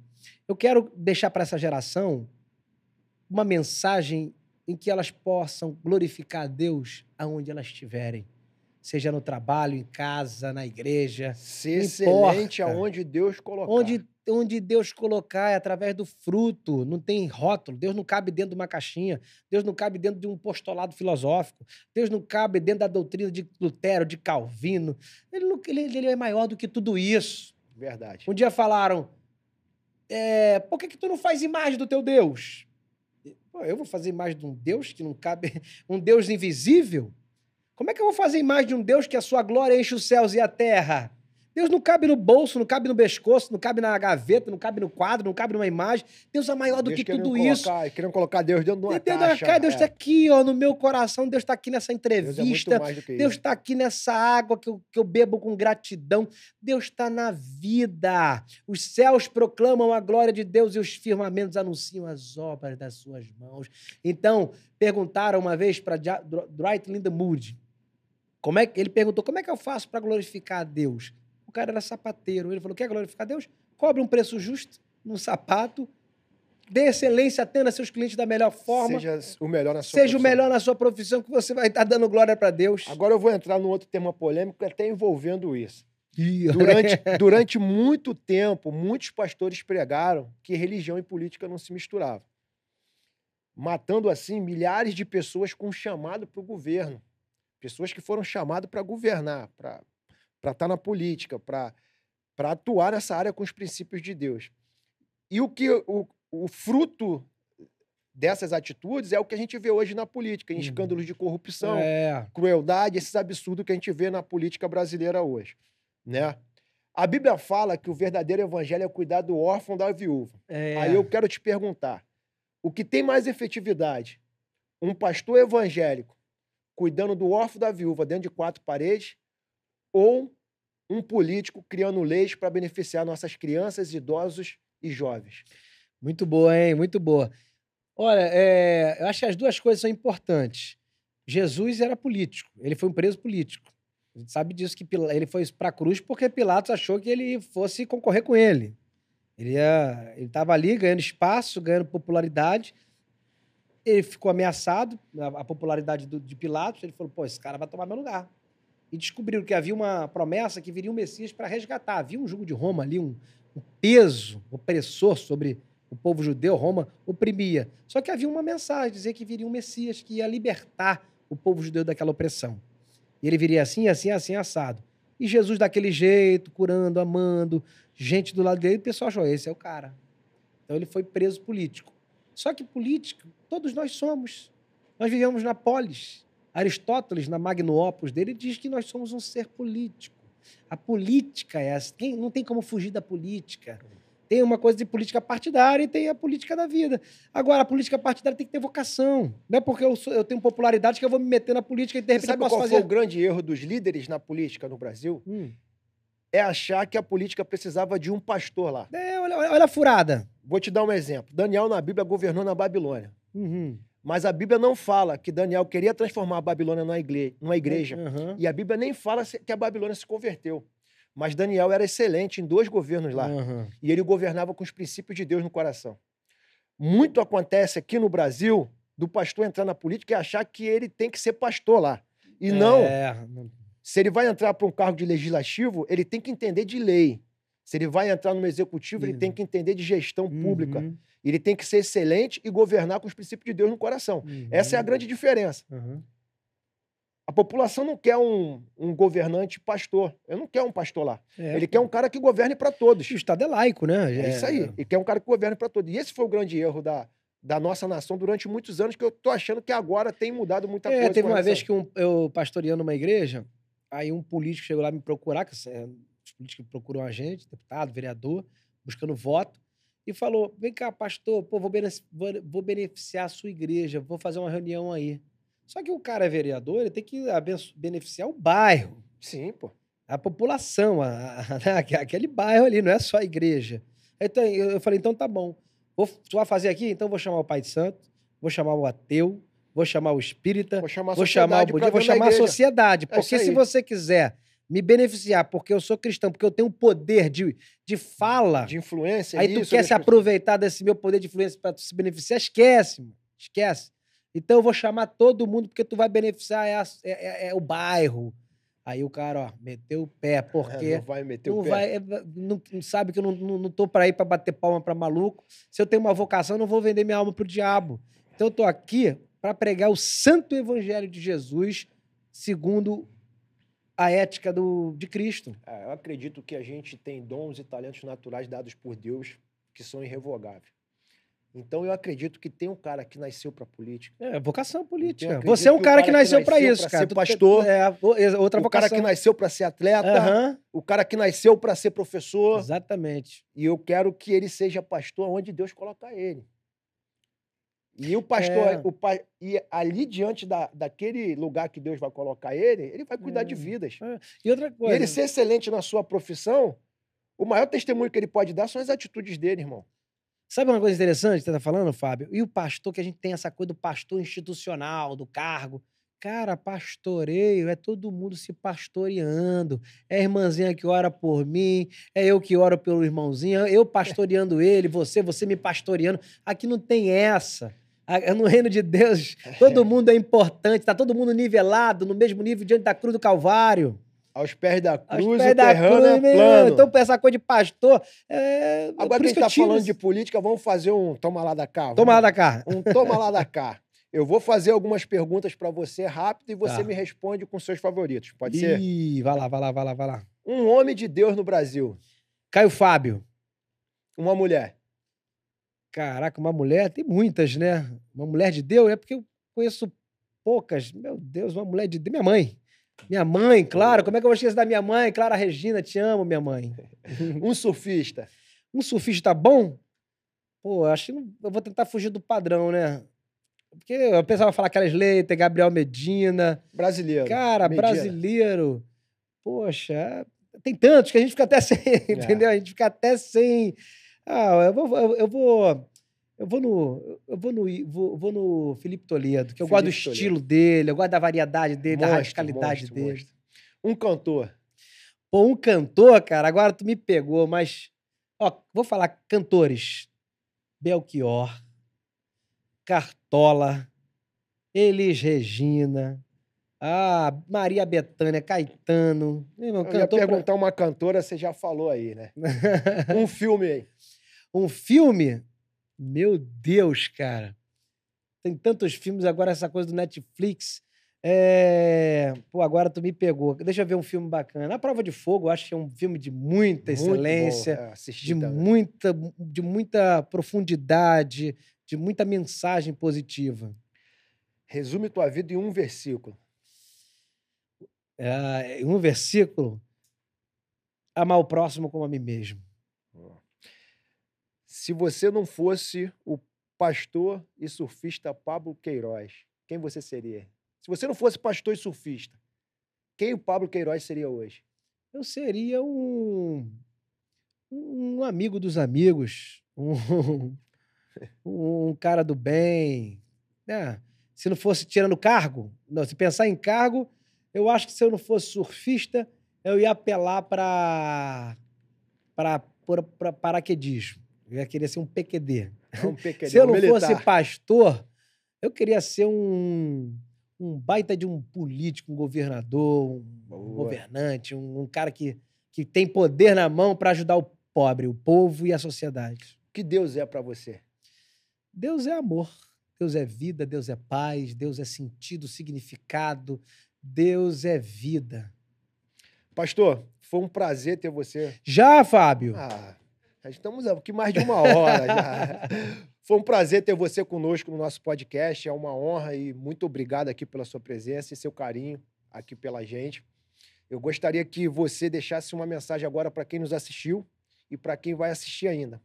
eu quero deixar para essa geração uma mensagem em que elas possam glorificar a Deus aonde elas estiverem. Seja no trabalho, em casa, na igreja. Ser excelente aonde Deus colocar. Onde, onde Deus colocar é através do fruto, não tem rótulo. Deus não cabe dentro de uma caixinha. Deus não cabe dentro de um postulado filosófico. Deus não cabe dentro da doutrina de Lutero, de Calvino. Ele, não- ele- ele é maior do que tudo isso. Verdade. Um dia falaram: é, por que, que tu não faz imagem do teu Deus? Pô, eu vou fazer imagem de um Deus que não cabe, um Deus invisível? Como é que eu vou fazer imagem de um Deus que a sua glória enche os céus e a terra? Deus não cabe no bolso, não cabe no pescoço, não cabe na gaveta, não cabe no quadro, não cabe numa imagem. Deus é maior do Deus que tudo colocar, isso. Querendo colocar Deus dentro de uma Deus, caixa. cara, Deus é. está aqui, ó, no meu coração. Deus está aqui nessa é entrevista. Deus isso. está aqui nessa água que eu, que eu bebo com gratidão. Deus está na vida. Os céus proclamam a glória de Deus e os firmamentos anunciam as obras das suas mãos. Então, perguntaram uma vez para Dwight Lindemood, como é que ele perguntou, como é que eu faço para glorificar a Deus? O cara era sapateiro. Ele falou, quer glorificar a Deus? Cobre um preço justo num sapato, dê excelência, atenda seus clientes da melhor forma, seja, Seja o melhor na sua o profissão. melhor na sua profissão, que você vai estar dando glória para Deus. Agora eu vou entrar num outro tema polêmico, até envolvendo isso. Durante, durante muito tempo, muitos pastores pregaram que religião e política não se misturavam. Matando, assim, milhares de pessoas com um chamado para o governo. Pessoas que foram chamadas para governar, para estar na política, para atuar nessa área com os princípios de Deus. E o que o, o fruto dessas atitudes é o que a gente vê hoje na política, em Uhum. escândalos de corrupção, É. crueldade, esses absurdos que a gente vê na política brasileira hoje, né? A Bíblia fala que o verdadeiro evangelho é cuidar do órfão da viúva. é. Aí eu quero te perguntar: O que tem mais efetividade? Um pastor evangélico cuidando do órfão da viúva dentro de quatro paredes ou um político criando leis para beneficiar nossas crianças, idosos e jovens? Muito boa, hein? Muito boa. Olha, é, eu acho que as duas coisas são importantes. Jesus era político, ele foi um preso político. A gente sabe disso, que ele foi para a cruz porque Pilatos achou que ele fosse concorrer com ele. Ele estava ali ganhando espaço, ganhando popularidade. Ele ficou ameaçado, a, a popularidade do, de Pilatos. Ele falou: pô, esse cara vai tomar meu lugar. E descobriram que havia uma promessa que viria um Messias para resgatar. Havia um jugo de Roma ali, um, um peso opressor sobre o povo judeu. Roma oprimia. Só que havia uma mensagem, dizer que viria um Messias que ia libertar o povo judeu daquela opressão. E ele viria assim, assim, assim, assado. E Jesus daquele jeito, curando, amando, gente do lado dele, o pessoal achou, esse é o cara. Então ele foi preso político. Só que político, todos nós somos. Nós vivemos na polis. Aristóteles, na Magno Opus dele, diz que nós somos um ser político. A política é essa. Não tem como fugir da política. Tem uma coisa de política partidária e tem a política da vida. Agora, a política partidária tem que ter vocação. Não é porque eu, sou, eu tenho popularidade que eu vou me meter na política e de repente Sabe posso qual fazer... foi o grande erro dos líderes na política no Brasil? Hum. É achar que a política precisava de um pastor lá. É, olha, olha a furada. Vou te dar um exemplo. Daniel na Bíblia governou na Babilônia. Uhum. Mas a Bíblia não fala que Daniel queria transformar a Babilônia numa igreja. Numa igreja. Uhum. E a Bíblia nem fala que a Babilônia se converteu. Mas Daniel era excelente em dois governos lá. Uhum. E ele governava com os princípios de Deus no coração. Muito acontece aqui no Brasil do pastor entrar na política e achar que ele tem que ser pastor lá. E não, É, se ele vai entrar para um cargo de legislativo, ele tem que entender de lei. Se ele vai entrar no executivo, ele Uhum. tem que entender de gestão pública. Uhum. Ele tem que ser excelente e governar com os princípios de Deus no coração. Uhum. Essa é a grande diferença. Uhum. A população não quer um, um governante pastor. Eu não quero um pastor lá. É. Ele quer um cara que governe para todos. O Estado é laico, né? É isso aí. E quer um cara que governe para todos. E esse foi o grande erro da, da nossa nação durante muitos anos, que eu tô achando que agora tem mudado muita É, coisa. teve uma vez que um- eu pastoreando uma igreja, aí um político chegou lá me procurar, que é, os políticos procuram a gente, deputado, vereador, buscando voto, e falou: vem cá, pastor, pô, vou, vou- beneficiar a sua igreja, vou fazer uma reunião aí. Só que o cara é vereador, ele tem que beneficiar o bairro, Sim, pô. a população, a, a- né, aque- aquele bairro ali, não é só a igreja. Então, eu eu falei, então tá bom. Vou, tu vai fazer aqui? Então vou chamar o Pai de Santo, vou chamar o ateu, vou chamar o espírita, Vou chamar a vou chamar o sociedade pra budista, vou chamar a sociedade. É Porque isso se você quiser me beneficiar, porque eu sou cristão, porque eu tenho um poder de, de fala, De influência. aí tu isso, quer se aproveitar desse meu poder de influência para se beneficiar, esquece, mano. esquece. Então eu vou chamar todo mundo porque tu vai beneficiar é, a- é- é- é o bairro. Aí o cara, ó, meteu o pé, porque Não vai meter não o pé. vai, é, não, não sabe que eu não, não, não tô para ir para bater palma para maluco. Se eu tenho uma vocação, eu não vou vender minha alma pro diabo. Então eu tô aqui para pregar o santo evangelho de Jesus, segundo a ética do, de Cristo. É, eu acredito que a gente tem dons e talentos naturais dados por Deus que são irrevogáveis. Então eu acredito que tem um cara que nasceu para política. É, vocação política. acredito Você é um cara que cara que nasceu para nasceu isso, pra cara. ser pastor, É, outra o vocação. cara que nasceu para ser atleta, Aham, o cara que nasceu para ser professor. Exatamente. E eu quero que ele seja pastor onde Deus colocar ele. E o pastor, É. o pa... e ali diante da, daquele lugar que Deus vai colocar ele, ele vai cuidar de É. vidas. E outra E coisa. ele ser excelente na sua profissão, o maior testemunho que ele pode dar são as atitudes dele, irmão. Sabe uma coisa interessante que você tá falando, Fábio? E o pastor, que a gente tem essa coisa do pastor institucional, do cargo. Cara, pastoreio é todo mundo se pastoreando. É a irmãzinha que ora por mim, é eu que oro pelo irmãozinho, eu pastoreando ele, você, você me pastoreando. Aqui não tem essa. A- No reino de Deus, todo mundo é importante, tá todo mundo nivelado, no mesmo nível diante da cruz do Calvário. Aos pés da cruz, pés o da terreno cruz, é plano. Então, essa coisa de pastor. É... Agora por que a gente tá tiro falando de política, vamos fazer um toma lá da cá. Toma lá da cá. Um toma lá da cá. Eu vou fazer algumas perguntas para você rápido e você Tá. me responde com seus favoritos. Pode ser? Ih, vai lá, vai lá, vai lá, vai lá. Um homem de Deus no Brasil. Caio Fábio. Uma mulher. Caraca, uma mulher, tem muitas, né? Uma mulher de Deus, é porque eu conheço poucas. Meu Deus, uma mulher de Deus. Minha mãe. Minha mãe, claro. Como é que eu vou esquecer da minha mãe? Clara Regina, te amo, minha mãe. Um surfista. Um surfista bom? Pô, acho que não- eu vou tentar fugir do padrão, né? Porque eu pensava falar aquelas letras, Gabriel Medina. Brasileiro. Cara, Medina. brasileiro. Poxa, tem tantos que a gente fica até sem, É. entendeu? A gente fica até sem. Ah, eu vou. Eu, vou. Eu vou no. Eu vou no, vou, vou no Felipe Toledo, que eu gosto do Felipe Toledo. estilo dele, eu gosto da variedade dele, da Monstro, radicalidade monstro, dele. monstro. Um cantor. Pô, um cantor, cara, agora tu me pegou, mas. Ó, vou falar cantores. Belchior, Cartola, Elis Regina, ah, Maria Bethânia, Caetano. Irmão, Eu ia cantor pra- perguntar uma cantora, você já falou aí, né? Um filme aí. Um filme? Meu Deus, cara. Tem tantos filmes agora, essa coisa do Netflix. É... Pô, agora tu me pegou. Deixa eu ver um filme bacana. A Prova de Fogo, eu acho que é um filme de muita Muito bom, excelência. é, de também. muita, de muita profundidade, de muita mensagem positiva. Resume tua vida em um versículo. É, um versículo: amar o próximo como a mim mesmo. Se você não fosse o pastor e surfista Pablo Queiroz, quem você seria? Se você não fosse pastor e surfista, quem o Pablo Queiroz seria hoje? Eu seria um, um amigo dos amigos, um, um cara do bem. né? Se não fosse tirando cargo, não, se pensar em cargo, eu acho que se eu não fosse surfista, eu ia apelar para para paraquedismo. Eu ia querer ser um PQD. É um pequeno Se eu não fosse pastor, eu queria ser um, um baita de um político, um governador, um Boa. governante, um, um cara que, que tem poder na mão para ajudar o pobre, o povo e a sociedade. O que Deus é para você? Deus é amor, Deus é vida, Deus é paz, Deus é sentido, significado, Deus é vida. Pastor, foi um prazer ter você. Já, Fábio? Ah, já estamos aqui mais de uma hora já. Foi um prazer ter você conosco no nosso podcast. É uma honra e muito obrigado aqui pela sua presença e seu carinho aqui pela gente. Eu gostaria que você deixasse uma mensagem agora para quem nos assistiu e para quem vai assistir ainda.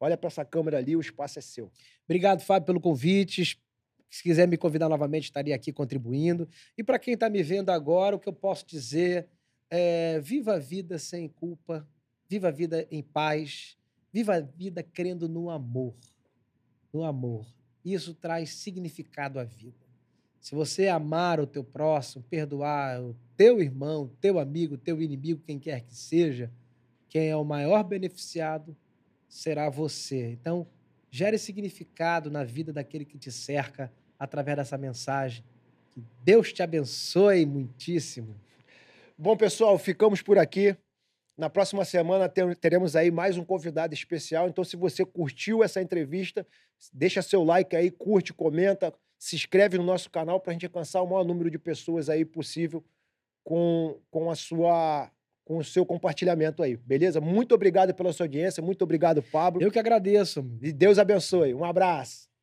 Olha para essa câmera ali, o espaço é seu. Obrigado, Fábio, pelo convite. Se quiser me convidar novamente, estaria aqui contribuindo. E para quem está me vendo agora, o que eu posso dizer é: viva a vida sem culpa, viva a vida em paz, viva a vida crendo no amor. No amor. Isso traz significado à vida. Se você amar o teu próximo, perdoar o teu irmão, teu amigo, teu inimigo, quem quer que seja, quem é o maior beneficiado será você. Então, gere significado na vida daquele que te cerca através dessa mensagem. Que Deus te abençoe muitíssimo. Bom, pessoal, ficamos por aqui. Na próxima semana teremos aí mais um convidado especial. Então, se você curtiu essa entrevista, deixa seu like aí, curte, comenta, se inscreve no nosso canal para a gente alcançar o maior número de pessoas aí possível com, com a sua com o seu compartilhamento aí, beleza? Muito obrigado pela sua audiência, muito obrigado, Pablo. Eu que agradeço. E Deus abençoe. Um abraço.